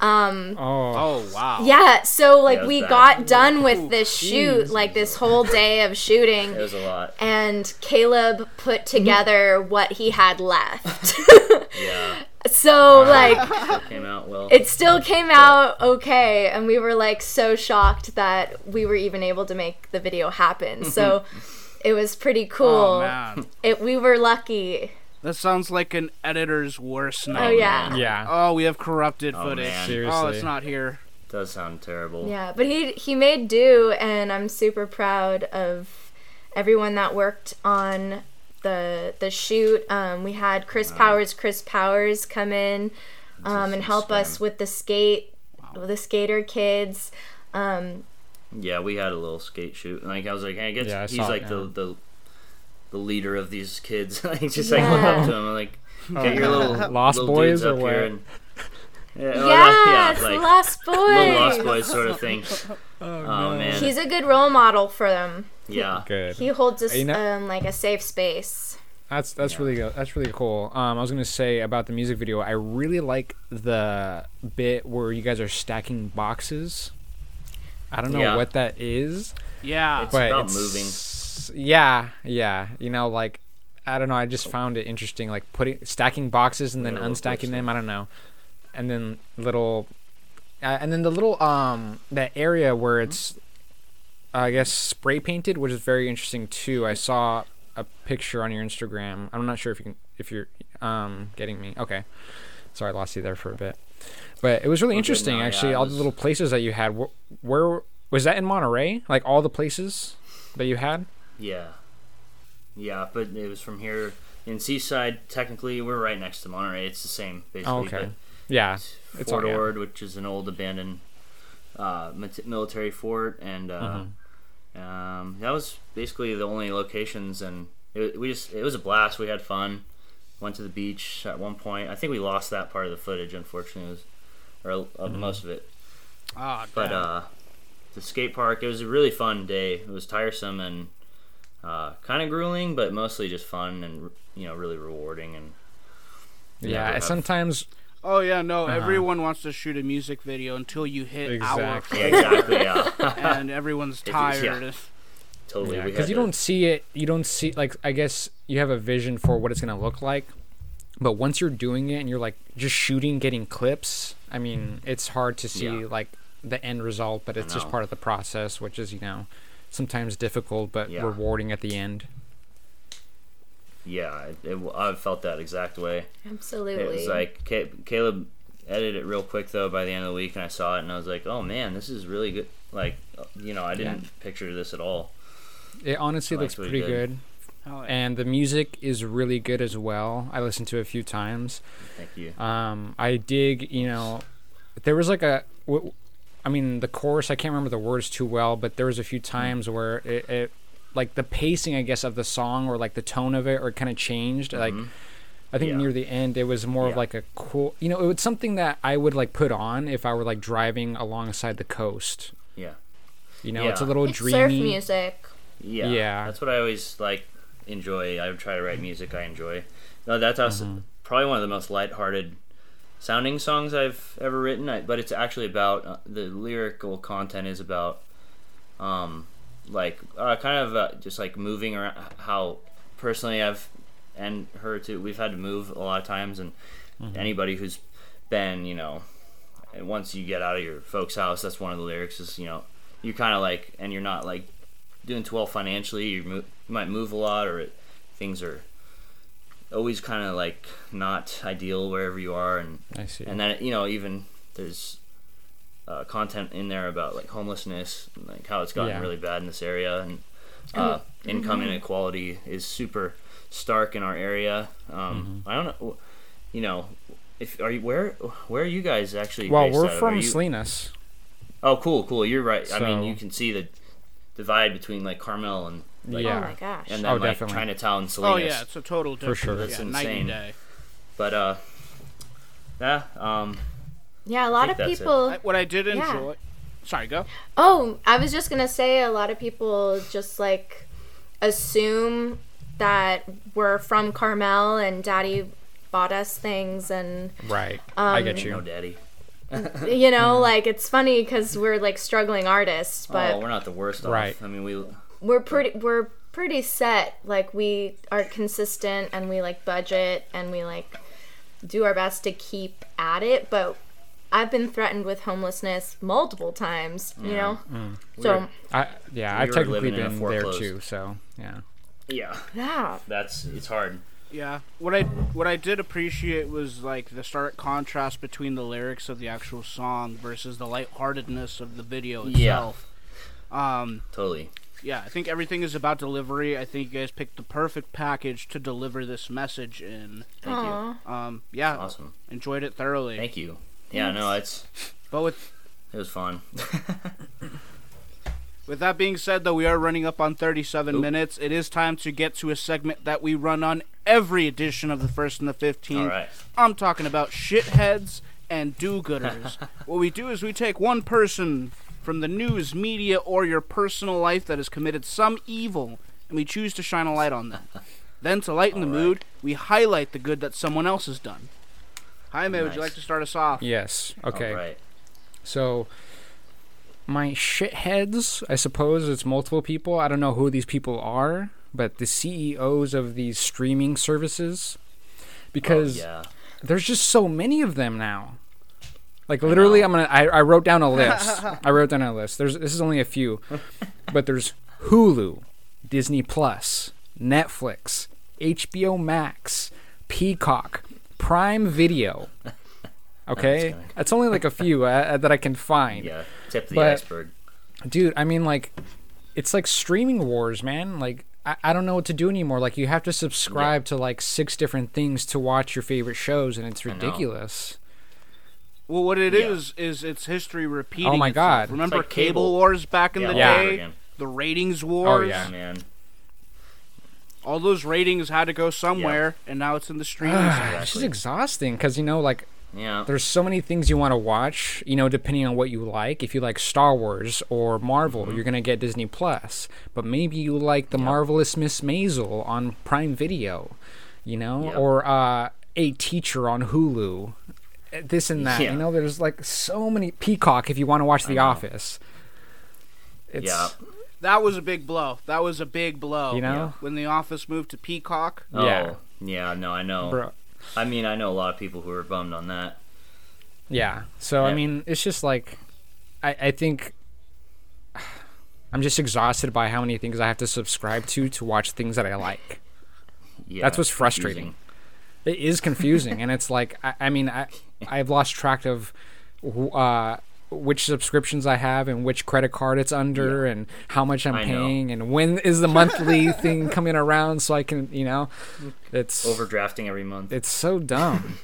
Um, Oh, Oh wow! yeah, so like it was we bad. got done with Ooh, this shoot, jeez. like this whole day of shooting. It was a lot. And Caleb put together what he had left. Yeah, so, like, it came out well. it still came out okay and we were like so shocked that we were even able to make the video happen so it was pretty cool Oh man, it we were lucky that sounds like an editor's worst nightmare. oh yeah yeah. Oh, we have corrupted Oh, footage. man. Oh, Seriously. it's not here. It does sound terrible. yeah but he he made do and i'm super proud of everyone that worked on the the shoot um, we had chris powers chris powers come in um, and help us with the skate the skater kids um, Yeah, we had a little skate shoot. Like I was like, I guess Yeah, I he's saw it, like yeah. the the the leader of these kids. I just like look up to him. I'm like, get your little Lost little Boys dudes or up what? here and yeah, well, yes, yeah, like Lost Boys. little Lost Boys sort of thing. Oh, Oh man, He's a good role model for them. yeah, good. He holds us You um, like a safe space. That's that's Yeah. really good. That's really cool. Um, I was gonna say about the music video. I really like the bit where you guys are stacking boxes. I don't know Yeah. what that is, Yeah. It's but about it's moving. Yeah, yeah. You know, like I don't know. I just found it interesting, like putting stacking boxes and then Yeah, unstacking them. I don't know, and then little, uh, and then the little um that area where it's, I guess spray painted, which is very interesting too. I saw a picture on your Instagram. I'm not sure if you can if you're um getting me. Okay, sorry, I lost you there for a bit, but it was really interesting now, actually. it all the little places that you had. Where, where was that in Monterey? Like all the places that you had? Yeah, yeah, but it was from here in Seaside. Technically, we're right next to Monterey. It's the same basically. Oh, okay. Yeah. It's Fort all- yeah. Ord, which is an old abandoned uh, military fort, and uh, Mm-hmm. um, that was basically the only locations. And it, we just it was a blast. We had fun. Went to the beach at one point. I think we lost that part of the footage, unfortunately, it was, or uh, Mm-hmm. most of it. Ah, But damn. uh, the skate park, it was a really fun day. It was tiresome and uh, kind of grueling, but mostly just fun and you know really rewarding. And Yeah, never sometimes oh yeah, no. Uh-huh. Everyone wants to shoot a music video until you hit Exactly. hour yeah, exactly, yeah, and everyone's tired. it's- yeah. Tired. totally. because had you to- don't see it. You don't see like I guess you have a vision for what it's gonna look like, but once you're doing it and you're like just shooting, getting clips. I mean, it's hard to see Yeah. like the end result, but it's just part of the process, which is you know sometimes difficult but Yeah. rewarding at the end. Yeah, it, it, I felt that exact way. Absolutely. It was like Ca- Caleb edited it real quick though by the end of the week, and I saw it, and I was like, "Oh man, this is really good." Like, uh, you know, I didn't picture this at all. It honestly I looks liked what pretty did. good, Oh, yeah. and the music is really good as well. I listened to it a few times. Thank you. Um, I dig, you know, there was like a, w- I mean, the chorus, I can't remember the words too well, but there was a few times where it, it like the pacing, I guess, of the song or like the tone of it or kind of changed. Like, Mhm. I think Yeah. near the end, it was more of like a cool, you know, it was something that I would like put on if I were like driving alongside the coast. Yeah. You know, it's a little It's dreamy. surf music. Yeah, Yeah. That's what I always like. enjoy. I try to write music I enjoy. No, that's also probably one of the most lighthearted sounding songs I've ever written. I, but it's actually about uh, the lyrical content is about, um, like uh, kind of uh, just like moving around. How personally I've and her too. We've had to move a lot of times, and anybody who's been, you know, once you get out of your folks' house, that's one of the lyrics is you know you kind of like and you're not like doing too well financially. You, mo- you might move a lot, or it, things are always kind of like not ideal wherever you are, and I see. and then you know even there's uh, content in there about like homelessness, and, like how it's gotten Yeah. really bad in this area, and uh, income inequality is super stark in our area. Um, I don't know, you know, if are you where where are you guys actually? well, based we're out of? Are from you- Salinas. Oh, cool, cool. You're right. I mean, you can see the divide between like Carmel and like, Yeah. Oh my gosh. and then Oh, like definitely. Chinatown, Salinas. Oh yeah, it's a total difference. For sure. That's yeah, night insane. and day. But uh, yeah. Um, yeah, a lot think of people. I, what I did Yeah. enjoy. Sorry, go. Oh, I was just gonna say a lot of people just like assume that we're from Carmel and Daddy bought us things, and Right. I Um, get no, you. daddy. You know, mm-hmm. like it's funny because we're like struggling artists, oh, but oh, we're not the worst. Off. Right. I mean, we. we're pretty we're pretty set. Like we are consistent and we like budget and we like do our best to keep at it, but. I've been threatened with homelessness multiple times, you know. Mm. So I yeah, We I've technically living in a been there too. So yeah. Yeah, yeah, that's it's hard. Yeah. What I what I did appreciate was like the stark contrast between the lyrics of the actual song versus the lightheartedness of the video Yeah. itself. Um. Totally. Yeah, I think everything is about delivery. I think you guys picked the perfect package to deliver this message in. Thank Aw. Um. Yeah. Awesome. Enjoyed it thoroughly. Thank you. Yeah. No, it's But with it was fun. With that being said, though, we are running up on 37 Oop. minutes. It is time to get to a segment that we run on every edition of the First and the 15th. All right. I'm talking about shitheads and do-gooders. what we do is we take one person from the news, media, or your personal life that has committed some evil, and we choose to shine a light on them. then, to lighten the All right. mood, we highlight the good that someone else has done. Hi, Jaime, would you like to start us off? Yes. Okay. All right. So my shitheads, I suppose it's multiple people. I don't know who these people are, but the CEOs of these streaming services because Oh, yeah. there's just so many of them now. Like literally, I'm gonna. I, I wrote down a list. I wrote down a list. There's this is only a few, but there's Hulu, Disney Plus, Netflix, HBO Max, Peacock, Prime Video. Okay, that's only like a few uh, that I can find. Yeah. Tip of the But- iceberg. Dude, I mean, like, it's like streaming wars, man. Like, I, I don't know what to do anymore. Like, you have to subscribe to like six different things to watch your favorite shows, and it's ridiculous. Well, what it Yeah. is is it's history repeating. Oh my itself. God. Remember like cable. cable. wars back in Yeah, the day? again. The ratings oh, wars. Oh yeah. Man. All those ratings had to go somewhere, and now it's in the streaming. It's just exhausting because you know, like, Yeah. there's so many things you want to watch. You know, depending on what you like. If you like Star Wars or Marvel, Mm-hmm. you're gonna get Disney Plus. But maybe you like the marvelous Miss Maisel on Prime Video. You know, Yep. or uh, a teacher on Hulu. This and that. Yeah. You know, there's like so many Peacock if you want to watch The. Office. It's, yeah. That was a big blow. That was a big blow. You know? when The Office moved to Peacock. Oh, Yeah. yeah. No, I know. Bro, I mean, I know a lot of people who are bummed on that. Yeah. So I mean, it's just like, I I think I'm just exhausted by how many things I have to subscribe to to watch things that I like. Yeah. That's what's frustrating. confusing. It is confusing, and it's like I, I mean I I've lost track of uh, which subscriptions I have and which credit card it's under and how much I'm I know. paying and when is the monthly thing coming around so I can you know it's Overdrafting every month. it's so dumb.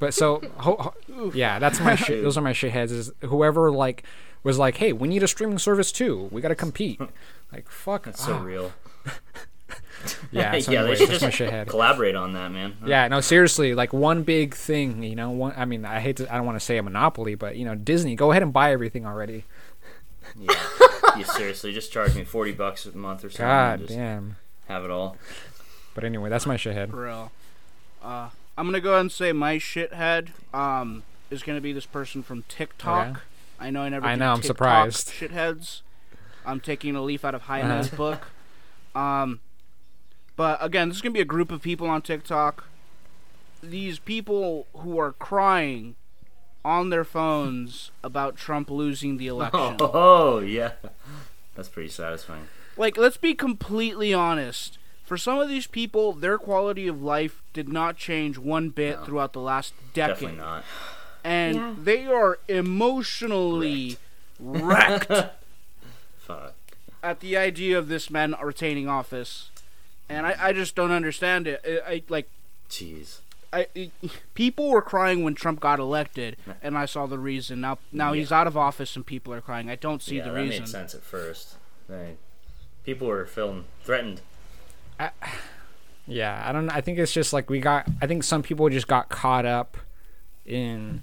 but so, ho- ho- yeah, that's my shit. Those are my shitheads. Is whoever like was like, hey, we need a streaming service too. We got to compete. Like fuck. That's so ah. real. Yeah. So yeah, they anyways, should that's just my shithead. collaborate on that, man. Yeah, no, seriously, like one big thing, you know. One, I mean, I hate to, I don't want to say a monopoly, but you know, Disney, go ahead and buy everything already. Yeah. you seriously just charge me forty bucks a month or something. God damn. Have it all. But anyway, that's my shithead. For real. Uh, I'm gonna go ahead and say my shithead um is gonna be this person from TikTok. Okay. I know I never. I know. I'm TikTok surprised. Shitheads. I'm taking a leaf out of Uh-huh. Book. Um, but again, this is gonna be a group of people on TikTok. These people who are crying on their phones about Trump losing the election. Oh, yeah. That's pretty satisfying. like let's be completely honest for some of these people their quality of life did not change one bit No. throughout the last decade. Definitely decade not. and Yeah. they are emotionally wrecked Fuck. at the idea of this man retaining office and i, I just don't understand it I, I like Jeez. I, it- people were crying when Trump got elected, and I saw the reason. Now, now he's out of office, and people are crying. I don't see yeah, the that reason. That made sense at first. They, people were feeling threatened. Yeah, I don't. I think it's just like we got. I think some people just got caught up in.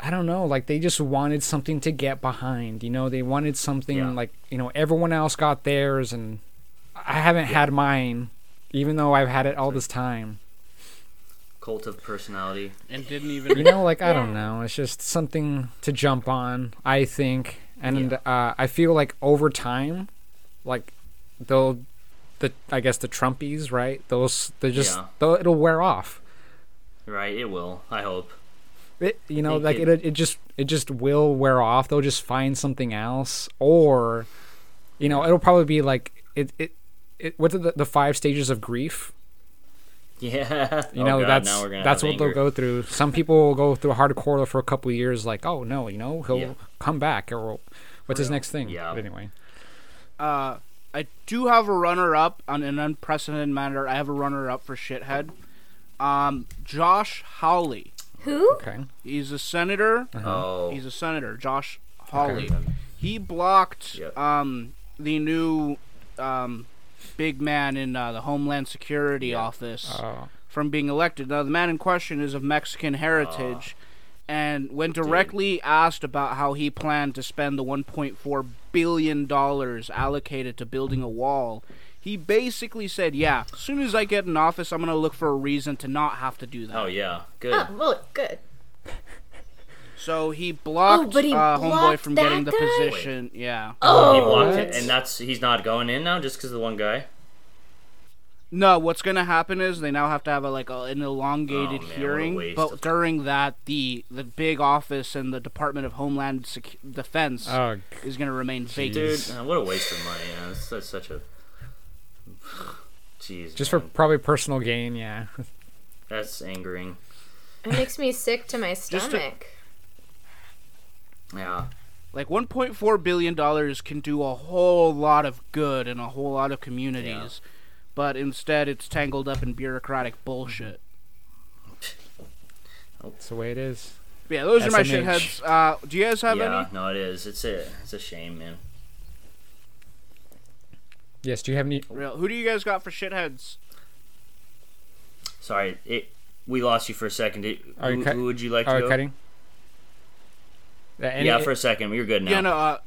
I don't know. Like they just wanted something to get behind. You know, they wanted something Yeah. like you know everyone else got theirs, and I haven't had mine, even though I've had it all this time. Cult of personality. and didn't even. You know, like I don't know. It's just something to jump on. I think, and uh, I feel like over time, like they'll, the I guess the Trumpies, right? Those they just Yeah. they'll, it'll wear off. Right, it will. I hope. It, you know, Think like it- it, it just it just will wear off. They'll just find something else, or, you know, it'll probably be like it it. It, what's it, the, the five stages of grief? Yeah. You Oh, know, God, that's now we're gonna that's have what they'll go through. Some people will go through a hardcore for a couple of years, like, oh no, you know, he'll Yeah. come back, or what's his next thing? Yeah. But anyway, Uh, I do have a runner up on an unprecedented matter. I have a runner up for shithead. Um, Josh Hawley. Who? okay. He's a senator. Oh. He's a senator. Josh Hawley. Okay. He blocked Yep. um the new um big man in uh, the Homeland Security Yeah. office Oh, from being elected. Now the man in question is of Mexican heritage. And when directly asked about how he planned to spend the 1.4 billion dollars allocated to building a wall, he basically said, "Yeah, as soon as I get in office, I'm gonna look for a reason to not have to do that." Oh yeah. Good. Oh, well, good. So he blocked but he uh, homeboy from getting the guy? position. Yeah. Oh, he Oh, blocked What? it, and that's he's not going in now just because of the one guy. No, what's gonna happen is they now have to have a, like a, an elongated Oh, man, what a hearing. But during that, the the big office and the Department of Homeland Sec- Defense oh, is gonna remain vacant. Dude, uh, what a waste of money. Yeah, that's, that's such a. Jeez. just for probably personal gain. Yeah. That's angering. it makes me sick to my stomach. Yeah. Like 1.4 billion dollars can do a whole lot of good in a whole lot of communities, but instead it's tangled up in bureaucratic bullshit. That's the way it is. Yeah, those are my SMH. shitheads. Uh, do you guys have yeah. any? No, it is. It's a. It's a shame, man. Yes. Do you have any? Real? Who do you guys got for shitheads? Sorry, it. We lost you for a second. Did, Are you who, cut- who would you like to Are go? cutting? Any- yeah, for a second. You're good now. Yeah, no. Uh,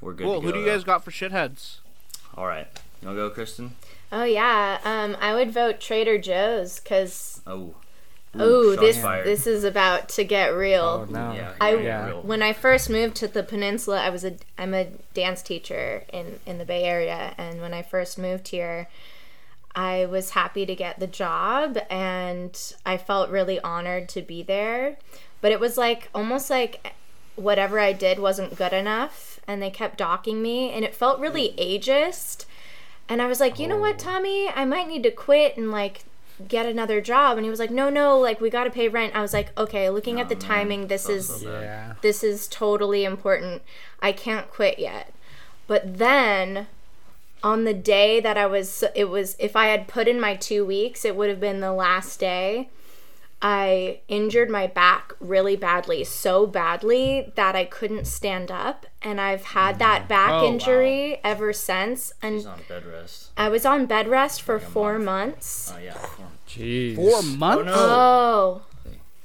We're good. well, to who go, do you guys though. got for shitheads? All right. You wanna go, Kristen? Oh yeah, um, I would vote Trader Joe's because Oh. oh, shots this fired. this is about to get real. Oh no. Yeah. I- yeah, Yeah. real. When I first moved to the peninsula, I was a I'm a dance teacher in in the Bay Area, and when I first moved here, I was happy to get the job, and I felt really honored to be there. But it was like almost like whatever I did wasn't good enough, and they kept docking me, and it felt really mm. ageist. And I was like, you know what, oh. Tommy, I might need to quit and like get another job. And he was like, no, no, like we got to pay rent. I was like, okay, looking at the oh, timing, this Felt is so. Yeah. this is totally important. I can't quit yet. But then on the day that I was, it was, if I had put in my two weeks, it would have been the last day. I injured my back really badly, so badly that I couldn't stand up. And I've had that mm. back Oh, wow. injury ever since. He's And on bed rest. I was on bed rest for Like four month. months. Oh yeah. Jeez. Four months. Oh, no. Oh,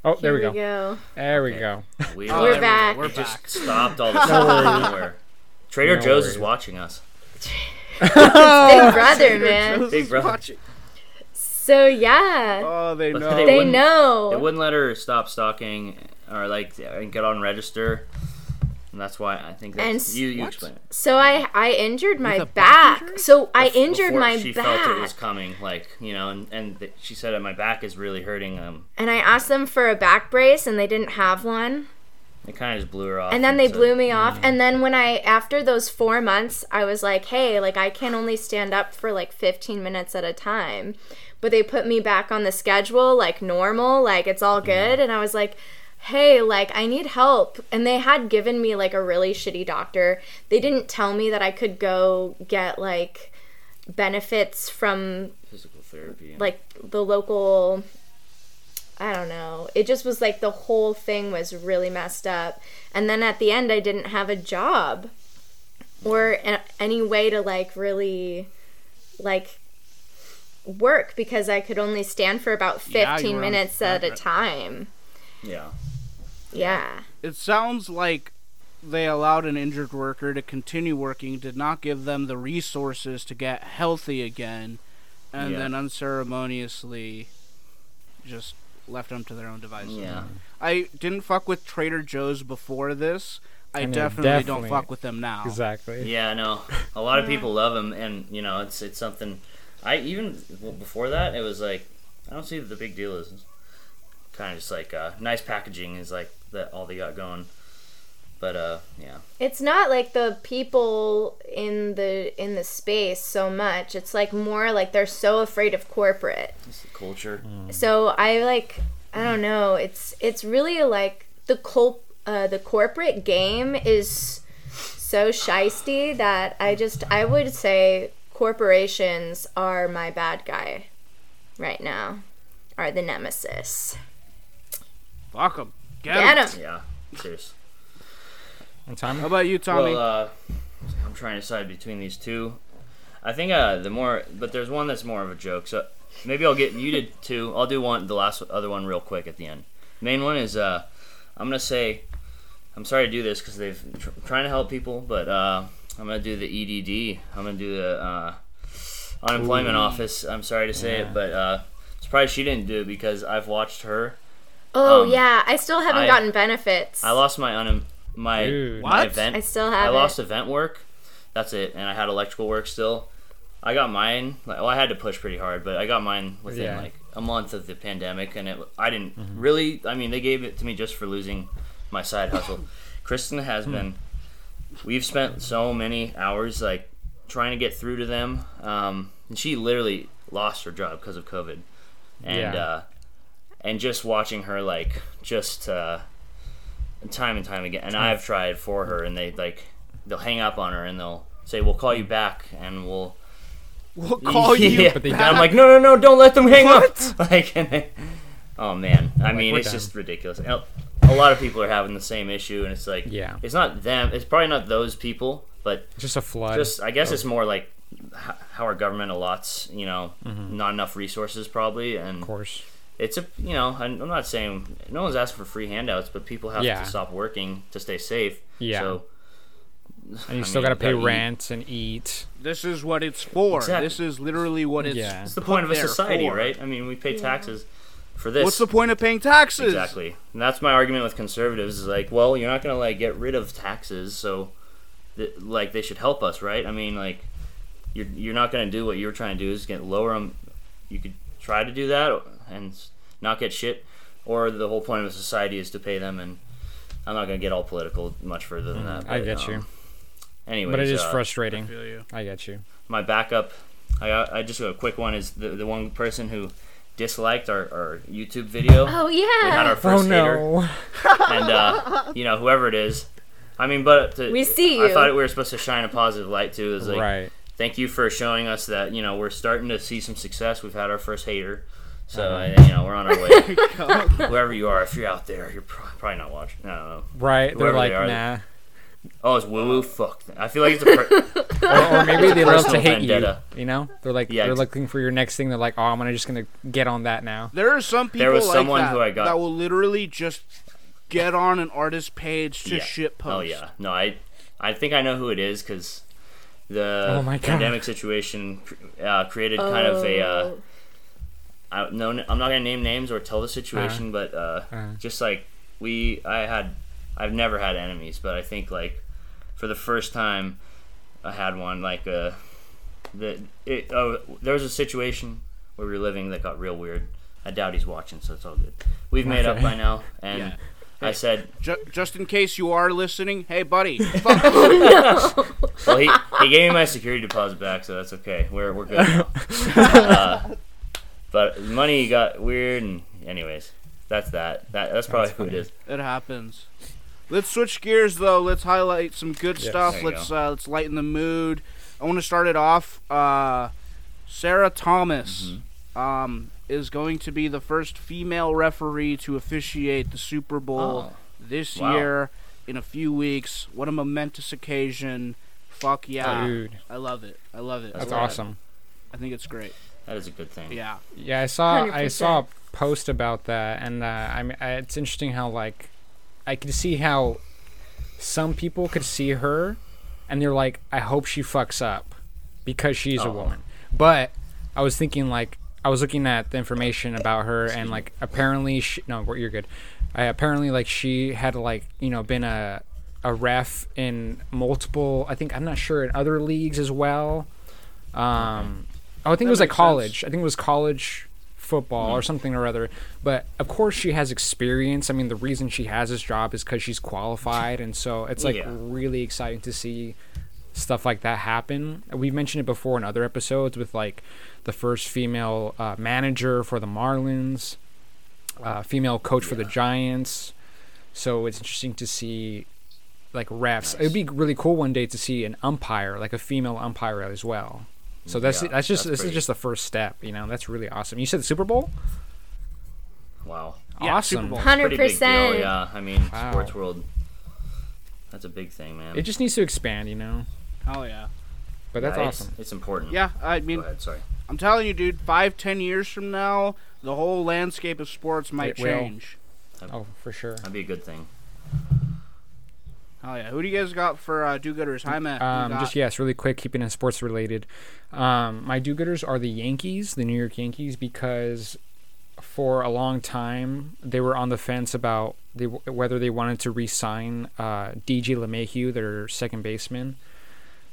Oh, there here we go. There we go. We Oh, We're there we go. back. We're just back. stopped all the stuff everywhere. Trader No Joe's is watching us. Big brother, man. Big brother. Watching. So yeah, Oh, they know. they they wouldn't- They wouldn't let her stop stalking or like and get on register, and that's why I think And that's s- you. You explain it. So I I injured my back. back injury? So I Bef- injured before my she felt it was coming, like you know, and and th- she said that my back is really hurting. Um, and I asked them for a back brace, and they didn't have one. it kind of just blew her off. And then they said- blew me off. And then when I after those four months, I was like, hey, like I can only stand up for like 15 minutes at a time. But they put me back on the schedule like normal, like it's all mm-hmm. good. And I was like, hey, like I need help. And they had given me like a really shitty doctor. They didn't tell me that I could go get like benefits from physical therapy. like the local I don't know. It just was like the whole thing was really messed up. And then at the end I didn't have a job or any way to like really like work because I could only stand for about 15 Yeah, you on minutes at a time. yeah, Yeah. It sounds like they allowed an injured worker to continue working, did not give them the resources to get healthy again, and Yeah. then unceremoniously just left them to their own devices. yeah. I didn't fuck with Trader Joe's before this. I, I mean, definitely, definitely. don't fuck with them now. Exactly. Yeah, no. A lot of people love them, and you know, it's it's something. I even well, before that, it was like I don't see what the big deal is. Kind of just like uh, nice packaging is like that all they got going. But uh, yeah, It's not like the people in the in the space so much. It's like more like they're so afraid of corporate. it's the culture. So I like I don't know. It's it's really like the col- uh, the corporate game is so shisty that I just I would say corporations are my bad guy right now. Are the nemesis. Fuck them. Get, Get 'em. him. Yeah, serious. And Tommy? How about you, Tommy? Well, uh, I'm trying to decide between these two. I think uh, the more, but there's one that's more of a joke. So maybe I'll get you did two. I'll do one, the last other one, real quick at the end. Main one is uh, I'm gonna say, I'm sorry to do this because they've tr- trying to help people, but uh, I'm gonna do the EDD. I'm gonna do the uh, unemployment office. I'm sorry to say Yeah. it, but uh, surprised she didn't do it because I've watched her. Oh Um, yeah, I still haven't I- gotten benefits. I lost my un my Dude. my What? event. I still have. I lost it. event work. That's it, and I had electrical work still. I got mine. Like, well, I had to push pretty hard, but I got mine within Yeah. like a month of the pandemic, and it. I didn't Mm-hmm. really. I mean, they gave it to me just for losing my side hustle. Kristen has Hmm. been. We've spent so many hours like trying to get through to them, um, and she literally lost her job because of COVID, and Yeah. uh, and just watching her like just. Uh, time and time again. And I've tried for her, and they like they'll hang up on her and they'll say, "We'll call you back," and we'll we'll call you. Yeah. But they I'm like, "No, no, no! Don't let them hang up!" Like, and they, oh man, I mean, it's done. just ridiculous. A lot of people are having the same issue, and it's like, Yeah. it's not them. It's probably not those people, but Just a flood. just I guess it's more like how our government allots, you know, mm-hmm. not enough resources probably, and of course. it's a you know I'm I'm not saying no one's asking for free handouts, but people have Yeah. to stop working to stay safe. Yeah. So And you I still got to pay gotta eat. rent and eat. This is what it's for. Exactly. This is literally what it's. Yeah. it's the point of a society, for. right? I mean, we pay taxes for this. What's the point of paying taxes? Exactly, and that's my argument with conservatives. Is like, well, you're not gonna like get rid of taxes, so th- like they should help us, right? I mean, like you're you're not gonna do what you're trying to do is get lower them. You could try to do that and not get shit, or the whole point of society is to pay them. And I'm not gonna get all political much further than that. Mm, I but, get you. um, Anyways, But it is uh, frustrating. feel you. I get you. my backup I, got- I just a quick one is the, the one person who disliked our, our YouTube video. Oh yeah. We had yeah. our first oh hater, no. and uh, you know whoever it is. I mean, but to, We see I thought we were supposed to shine a positive light too. Is like, right. thank you for showing us that you know we're starting to see some success. We've had our first hater, so uh, you know we're on our way. Whoever you are, if you're out there, you're probably not watching. I don't know. Right. They're like, they are, nah. Oh, it's woo woo. Fuck. I feel like it's a. Per- Or, or maybe they love to personal hate vendetta. you. You know? They're like, Yeah, they're ex- looking for your next thing. They're like, oh, I'm gonna just gonna get on that now. There are some people There was like someone that who I got- that will literally just get on an artist page to Yeah. shit post. Oh yeah, no, I, I think I know who it is because the Oh my God. pandemic situation uh, created kind of a. Uh, Oh. I, no, I'm not gonna name names or tell the situation, but uh, Uh. just like we, I had, I've never had enemies, but I think like for the first time, I had one. Like uh, the it, oh, there was a situation where we were living that got real weird. I doubt he's watching, so it's all good. We've made up by now, and Yeah. I said, Ju- just in case you are listening, hey buddy, well, he, he gave me my security deposit back, so that's okay. We're we're good now. uh, but money got weird, and anyways, that's that. That that's probably That's who it is. it happens. Let's switch gears though. Let's highlight some good Yes. stuff. Let's uh, let's lighten the mood. I want to start it off. Uh, Sarah Thomas Mm-hmm. um, is going to be the first female referee to officiate the Super Bowl Oh, this wow. year in a few weeks. What a momentous occasion! Fuck yeah! Dude, I love it. I love it. that's I love it. awesome. I think it's great. that is a good thing. Yeah. Yeah, I saw I 100%. saw a post about that, and uh, I mean, it's interesting how like I could see how some people could see her, and they're like, I hope she fucks up because she's a Oh. woman. But I was thinking like I was looking at the information about her, and like apparently she no, you're good. I apparently like she had like you know been a a ref in multiple. I think I'm not sure in other leagues as well. Um, oh, I think That it was like makes sense. college. I think it was college football or something or other. But of course, she has experience. I mean, the reason she has this job is because she's qualified, and so it's like Yeah. really exciting to see stuff like that happen. We've mentioned it before in other episodes with like the first female uh, manager for the Marlins, uh, female coach for the Giants. So it's interesting to see like refs. It would be really cool one day to see an umpire, like a female umpire as well. So that's Yeah, that's just that's this pretty- is just the first step, you know. That's really awesome. You said the Super Bowl? Wow. Yeah, awesome. Hundred Pretty big deal. percent. Yeah. I mean, Wow. sports world. That's a big thing, man. It just needs to expand, you know. Hell yeah. But that's Yeah, awesome. It's important. Yeah. I Go mean, ahead. Sorry. I'm telling you, dude. Five, ten years from now, the whole landscape of sports might It will. change. Oh, for sure. That'd be a good thing. Oh yeah. Who do you guys got for uh, do-gooders? Hi, Matt. Um, just yes, really quick, keeping it sports related. Um, my do-gooders are the Yankees, the New York Yankees, because for a long time they were on the fence about they, whether they wanted to re-sign uh, DJ LeMahieu, their second baseman.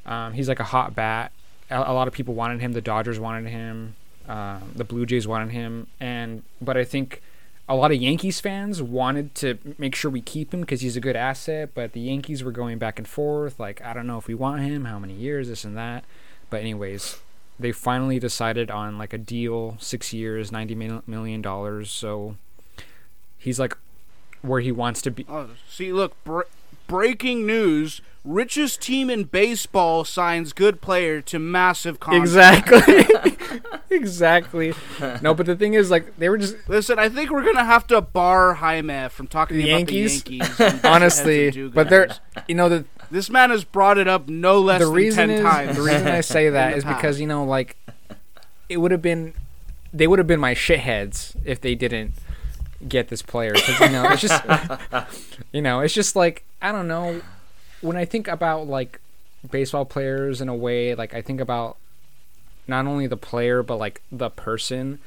Um, he's like a hot bat. A, a lot of people wanted him. The Dodgers wanted him. Um, the Blue Jays wanted him, and but I think a lot of Yankees fans wanted to make sure we keep him because he's a good asset. But the Yankees were going back and forth, like I don't know if we want him, how many years, this and that. But anyways, they finally decided on like a deal, six years, $90 million. So he's like where he wants to be. Oh, see, look, br- breaking news: richest team in baseball signs good player to massive contract. Exactly. exactly. No, but the thing is, like, they were just Listen, I think we're gonna have to bar Jaime from talking The about Yankees? the Yankees. honestly, but they're, you know, the This man has brought it up no less the than reason ten is times. the reason I say that is because you know, like, it would have been, they would have been my shitheads if they didn't get this player. Because you know, it's just, you know, it's just like I don't know. When I think about like baseball players in a way, like I think about not only the player but like the person,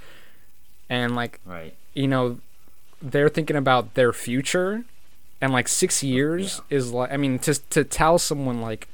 and like Right. you know, they're thinking about their future, and like six years is like I mean to to tell someone like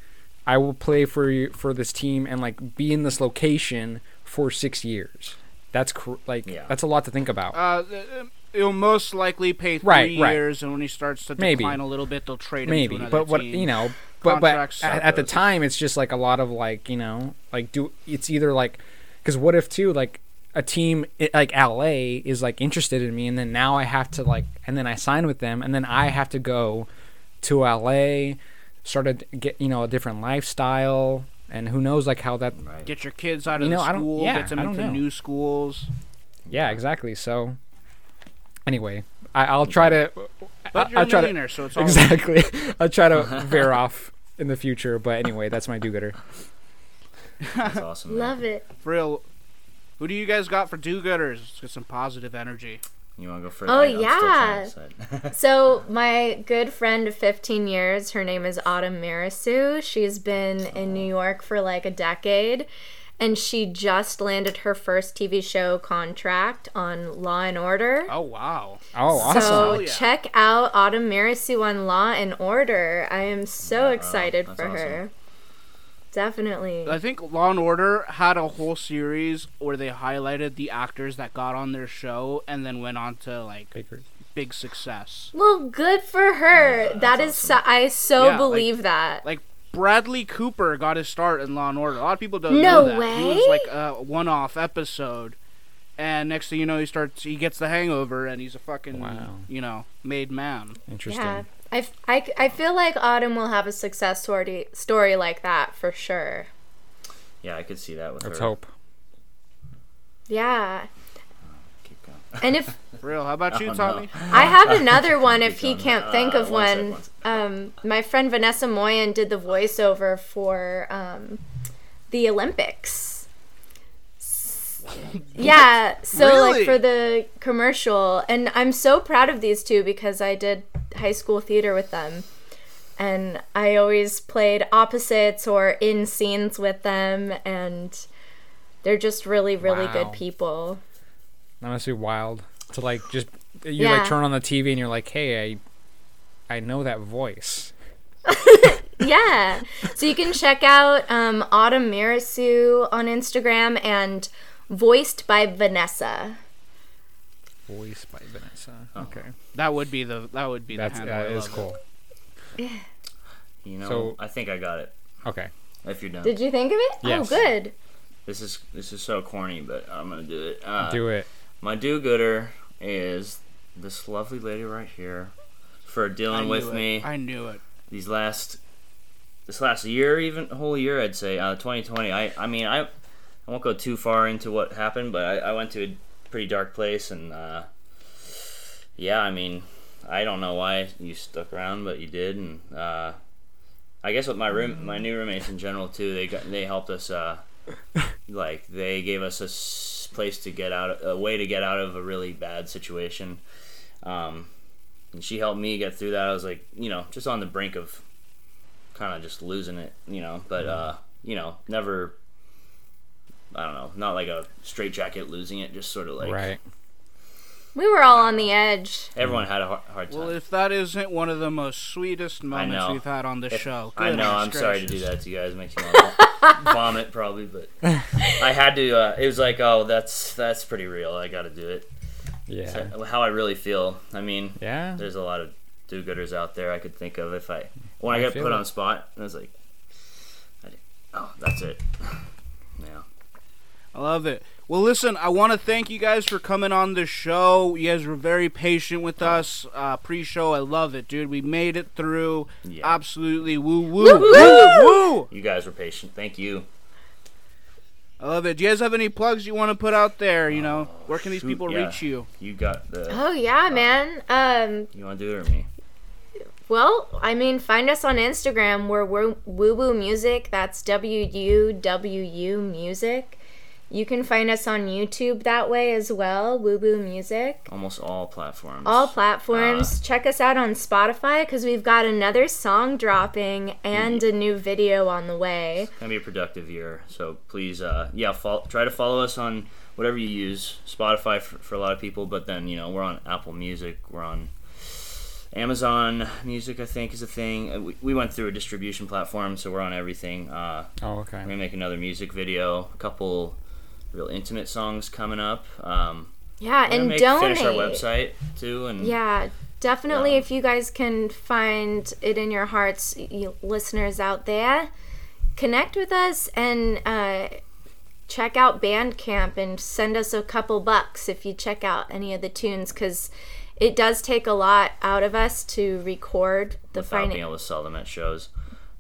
I will play for you for this team and like be in this location for six years. That's cr- like Yeah. that's a lot to think about. Uh, th- it'll most likely pay three Right, right. years, and when he starts to Maybe. decline a little bit, they'll trade him Maybe, to but what team. you know, but but at, at the time it's just like a lot of like you know like do it's either like because what if too like a team like LA is like interested in me and then now I have to like and then I sign with them and then I have to go to LA start to get you know a different lifestyle and who knows like how that Right. Get your kids out of You know, the school, yeah, get them into know. new schools. yeah exactly so anyway I, I'll try to But I- you're I'll a try to millionaire, so it's all exactly I'll try to veer off in the future but anyway that's my do-gooder That's awesome. Love it. for real. Who do you guys got for do-gooders? Let's get some positive energy. You want to go first? Oh, I- I'm yeah. So my good friend of 15 years, her name is Autumn Marisu. She's been in New oh. York for like a decade, and she just landed her first TV show contract on Law and Order. Oh wow. Oh, awesome. So Hell yeah. check out Autumn Marisu on Law and Order. I am so excited that's for her. Definitely. I think Law and Order had a whole series where they highlighted the actors that got on their show and then went on to like Baker. big success. well, good for her. that is so, I so Yeah, like- believe that. Like Bradley Cooper got his start in Law and Order. A lot of people don't No know that. He was like a one-off episode, and next thing you know, he starts. He gets the Hangover, and he's a fucking Wow. you know made man. Interesting. Yeah. I, f- I, c- I feel like Autumn will have a success story story like that for sure. yeah, I could see that with Let's her. hope. Yeah. Keep going. And if real. How about you, Oh, no. Tommy? I have another one, if he going. can't think Uh, of one sec, one. one sec. Um, my friend Vanessa Moyen did the voiceover for um, the Olympics. S- Yeah, so Really? like for the commercial, and I'm so proud of these two because I did high school theater with them, and I always played opposites or in scenes with them, and they're just really, really Wow. good people. That must be wild to like just you Yeah. like turn on the TV and you're like, hey, I I know that voice. Yeah. So you can check out um, Autumn Marisu on Instagram and voiced by Vanessa. Voiced by Vanessa. Okay, That would be the that would be that's the that handle. I is love it. cool. You know, So- I think I got it. Okay, If you're done, Did you think of it? Yes. Oh, good. this is this is so corny, but I'm gonna do it. Uh, do it. My do-gooder is this lovely lady right here for dealing with it. me I knew it. these last this last year, even whole year, I'd say. Uh, 2020. I I mean, I I won't go too far into what happened, but I, I went to a pretty dark place, and uh, yeah, I mean, I don't know why you stuck around, but you did, and uh, I guess with my room, my new roommates in general too, they got they helped us. Uh, like they gave us a s- place to get out, a way to get out of a really bad situation. Um, and she helped me get through that. I was like, you know, just on the brink of kind of just losing it, you know, but uh, you know, never. I don't know, not like a straight jacket losing it, just sort of like right. We were all on the edge. everyone had a hard, hard time. Well, if that isn't one of the most sweetest moments we've had on the show, I know. goodness I'm sorry to do that to you guys. It makes you want to vomit probably, but I had to. Uh, it was like, oh, that's that's pretty real. I got to do it. Yeah. So, how I really feel. I mean, Yeah. there's a lot of do-gooders out there I could think of if I when I, I get put it. on spot. I was like, I did- oh, that's it. Yeah. I love it. Well, listen, I want to thank you guys for coming on the show. You guys were very patient with us uh, pre-show. I love it, dude. We made it through. Yeah. Absolutely, woo woo woo woo. You guys were patient. Thank you. I love it. Do you guys have any plugs you want to put out there? You know, where can these shoot, people yeah. reach you? You got the. Oh yeah, man. Um, You want to do it or me? well, I mean, find us on Instagram. We're Woo Woo Music. That's W U W U Music. You can find us on YouTube that way as well. WUWU Music. Almost all platforms. All platforms. Check us out on Spotify because we've got another song dropping and a new video on the way. gonna be a productive year. So please, uh, yeah, fol- try to follow us on whatever you use. Spotify for, for a lot of people, but then you know we're on Apple Music, we're on Amazon Music. I think is a thing. Uh, We, we went through a distribution platform, so we're on everything. Uh, Oh, we're okay. gonna make another music video, a couple real intimate songs coming up. Um, Yeah, and make, donate. finish our website too, and Yeah, definitely. Yeah. If you guys can find it in your hearts, you listeners out there, connect with us and uh, check out Bandcamp and send us a couple bucks if you check out any of the tunes because it does take a lot out of us to record the without being final. able to sell them at shows.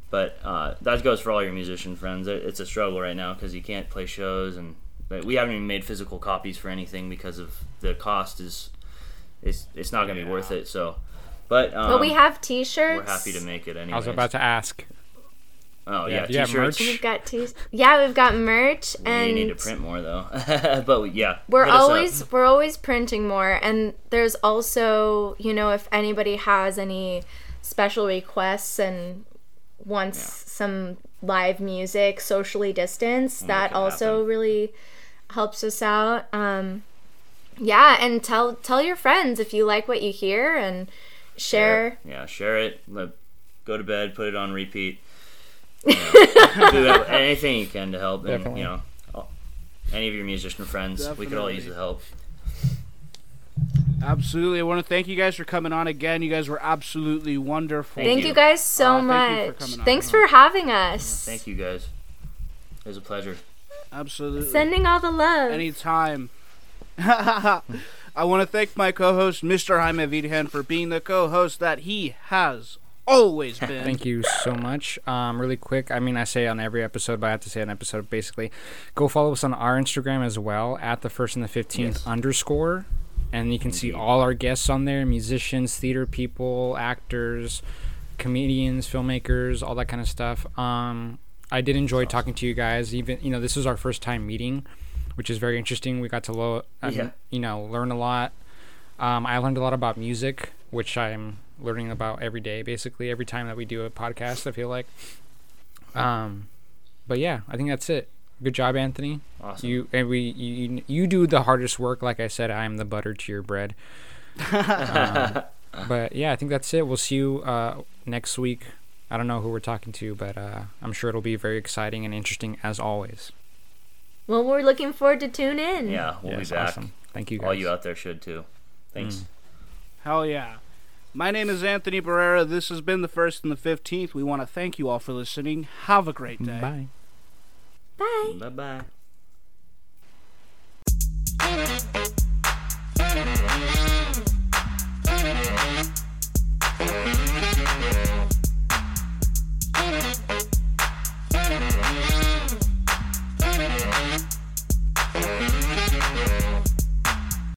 But uh, that goes for all your musician friends. It- It's a struggle right now because you can't play shows, and but we haven't even made physical copies for anything because of the cost is it's it's not going to be worth it. So, but um, But we have T-shirts. we're happy to make it anyway. I was about to ask. Oh Yeah, yeah, do you have t-shirts. merch? We've got t- yeah, we've got merch and we need to print more though. but yeah, we're hit up. always we're always printing more and there's also you know if anybody has any special requests and wants some live music socially distanced that also happen. really helps us out um yeah and tell tell your friends if you like what you hear and share Yeah, share it. Let, go to bed. Put it on repeat. You know, do that- anything you can to help. And, you know, all- any of your musician friends, we could all use the help. Absolutely. I want to thank you guys for coming on again. You guys were absolutely wonderful. thank you. you, guys so Aw, thank you for much coming on. thanks for having us Thank you guys. It was a pleasure. Absolutely. sending all the love Anytime. I want to thank my co-host, Mr. Jaime Vidhan, for being the co-host that he has always been. Thank you so much. Um, really quick, I mean, I say on every episode, but I have to say on episode basically. Go follow us on our Instagram as well at the first and the fifteenth Yes. underscore, and you can see all our guests on there: musicians, theater people, actors, comedians, filmmakers, all that kind of stuff. Um, I did enjoy talking to you guys. Even you know, this was our first time meeting, which is very interesting. We got to lo- um, Yeah. you know learn a lot. Um, I learned a lot about music, which I'm learning about every day, basically every time that we do a podcast. I feel like. Um, but yeah, I think that's it. Good job, Anthony. Awesome. You and we you, you do the hardest work. Like I said, I am the butter to your bread. Um, but yeah, I think that's it. We'll see you uh, next week. I don't know who we're talking to, but uh, I'm sure it'll be very exciting and interesting as always. Well, we're looking forward to tune in. Yeah, we'll yes, be back. Awesome. Thank you. Guys. All you out there should too. Thanks. Mm. Hell yeah. My name is Anthony Barrera. This has been the first and the 15th. We want to thank you all for listening. Have a great day. Bye. Bye. Bye bye.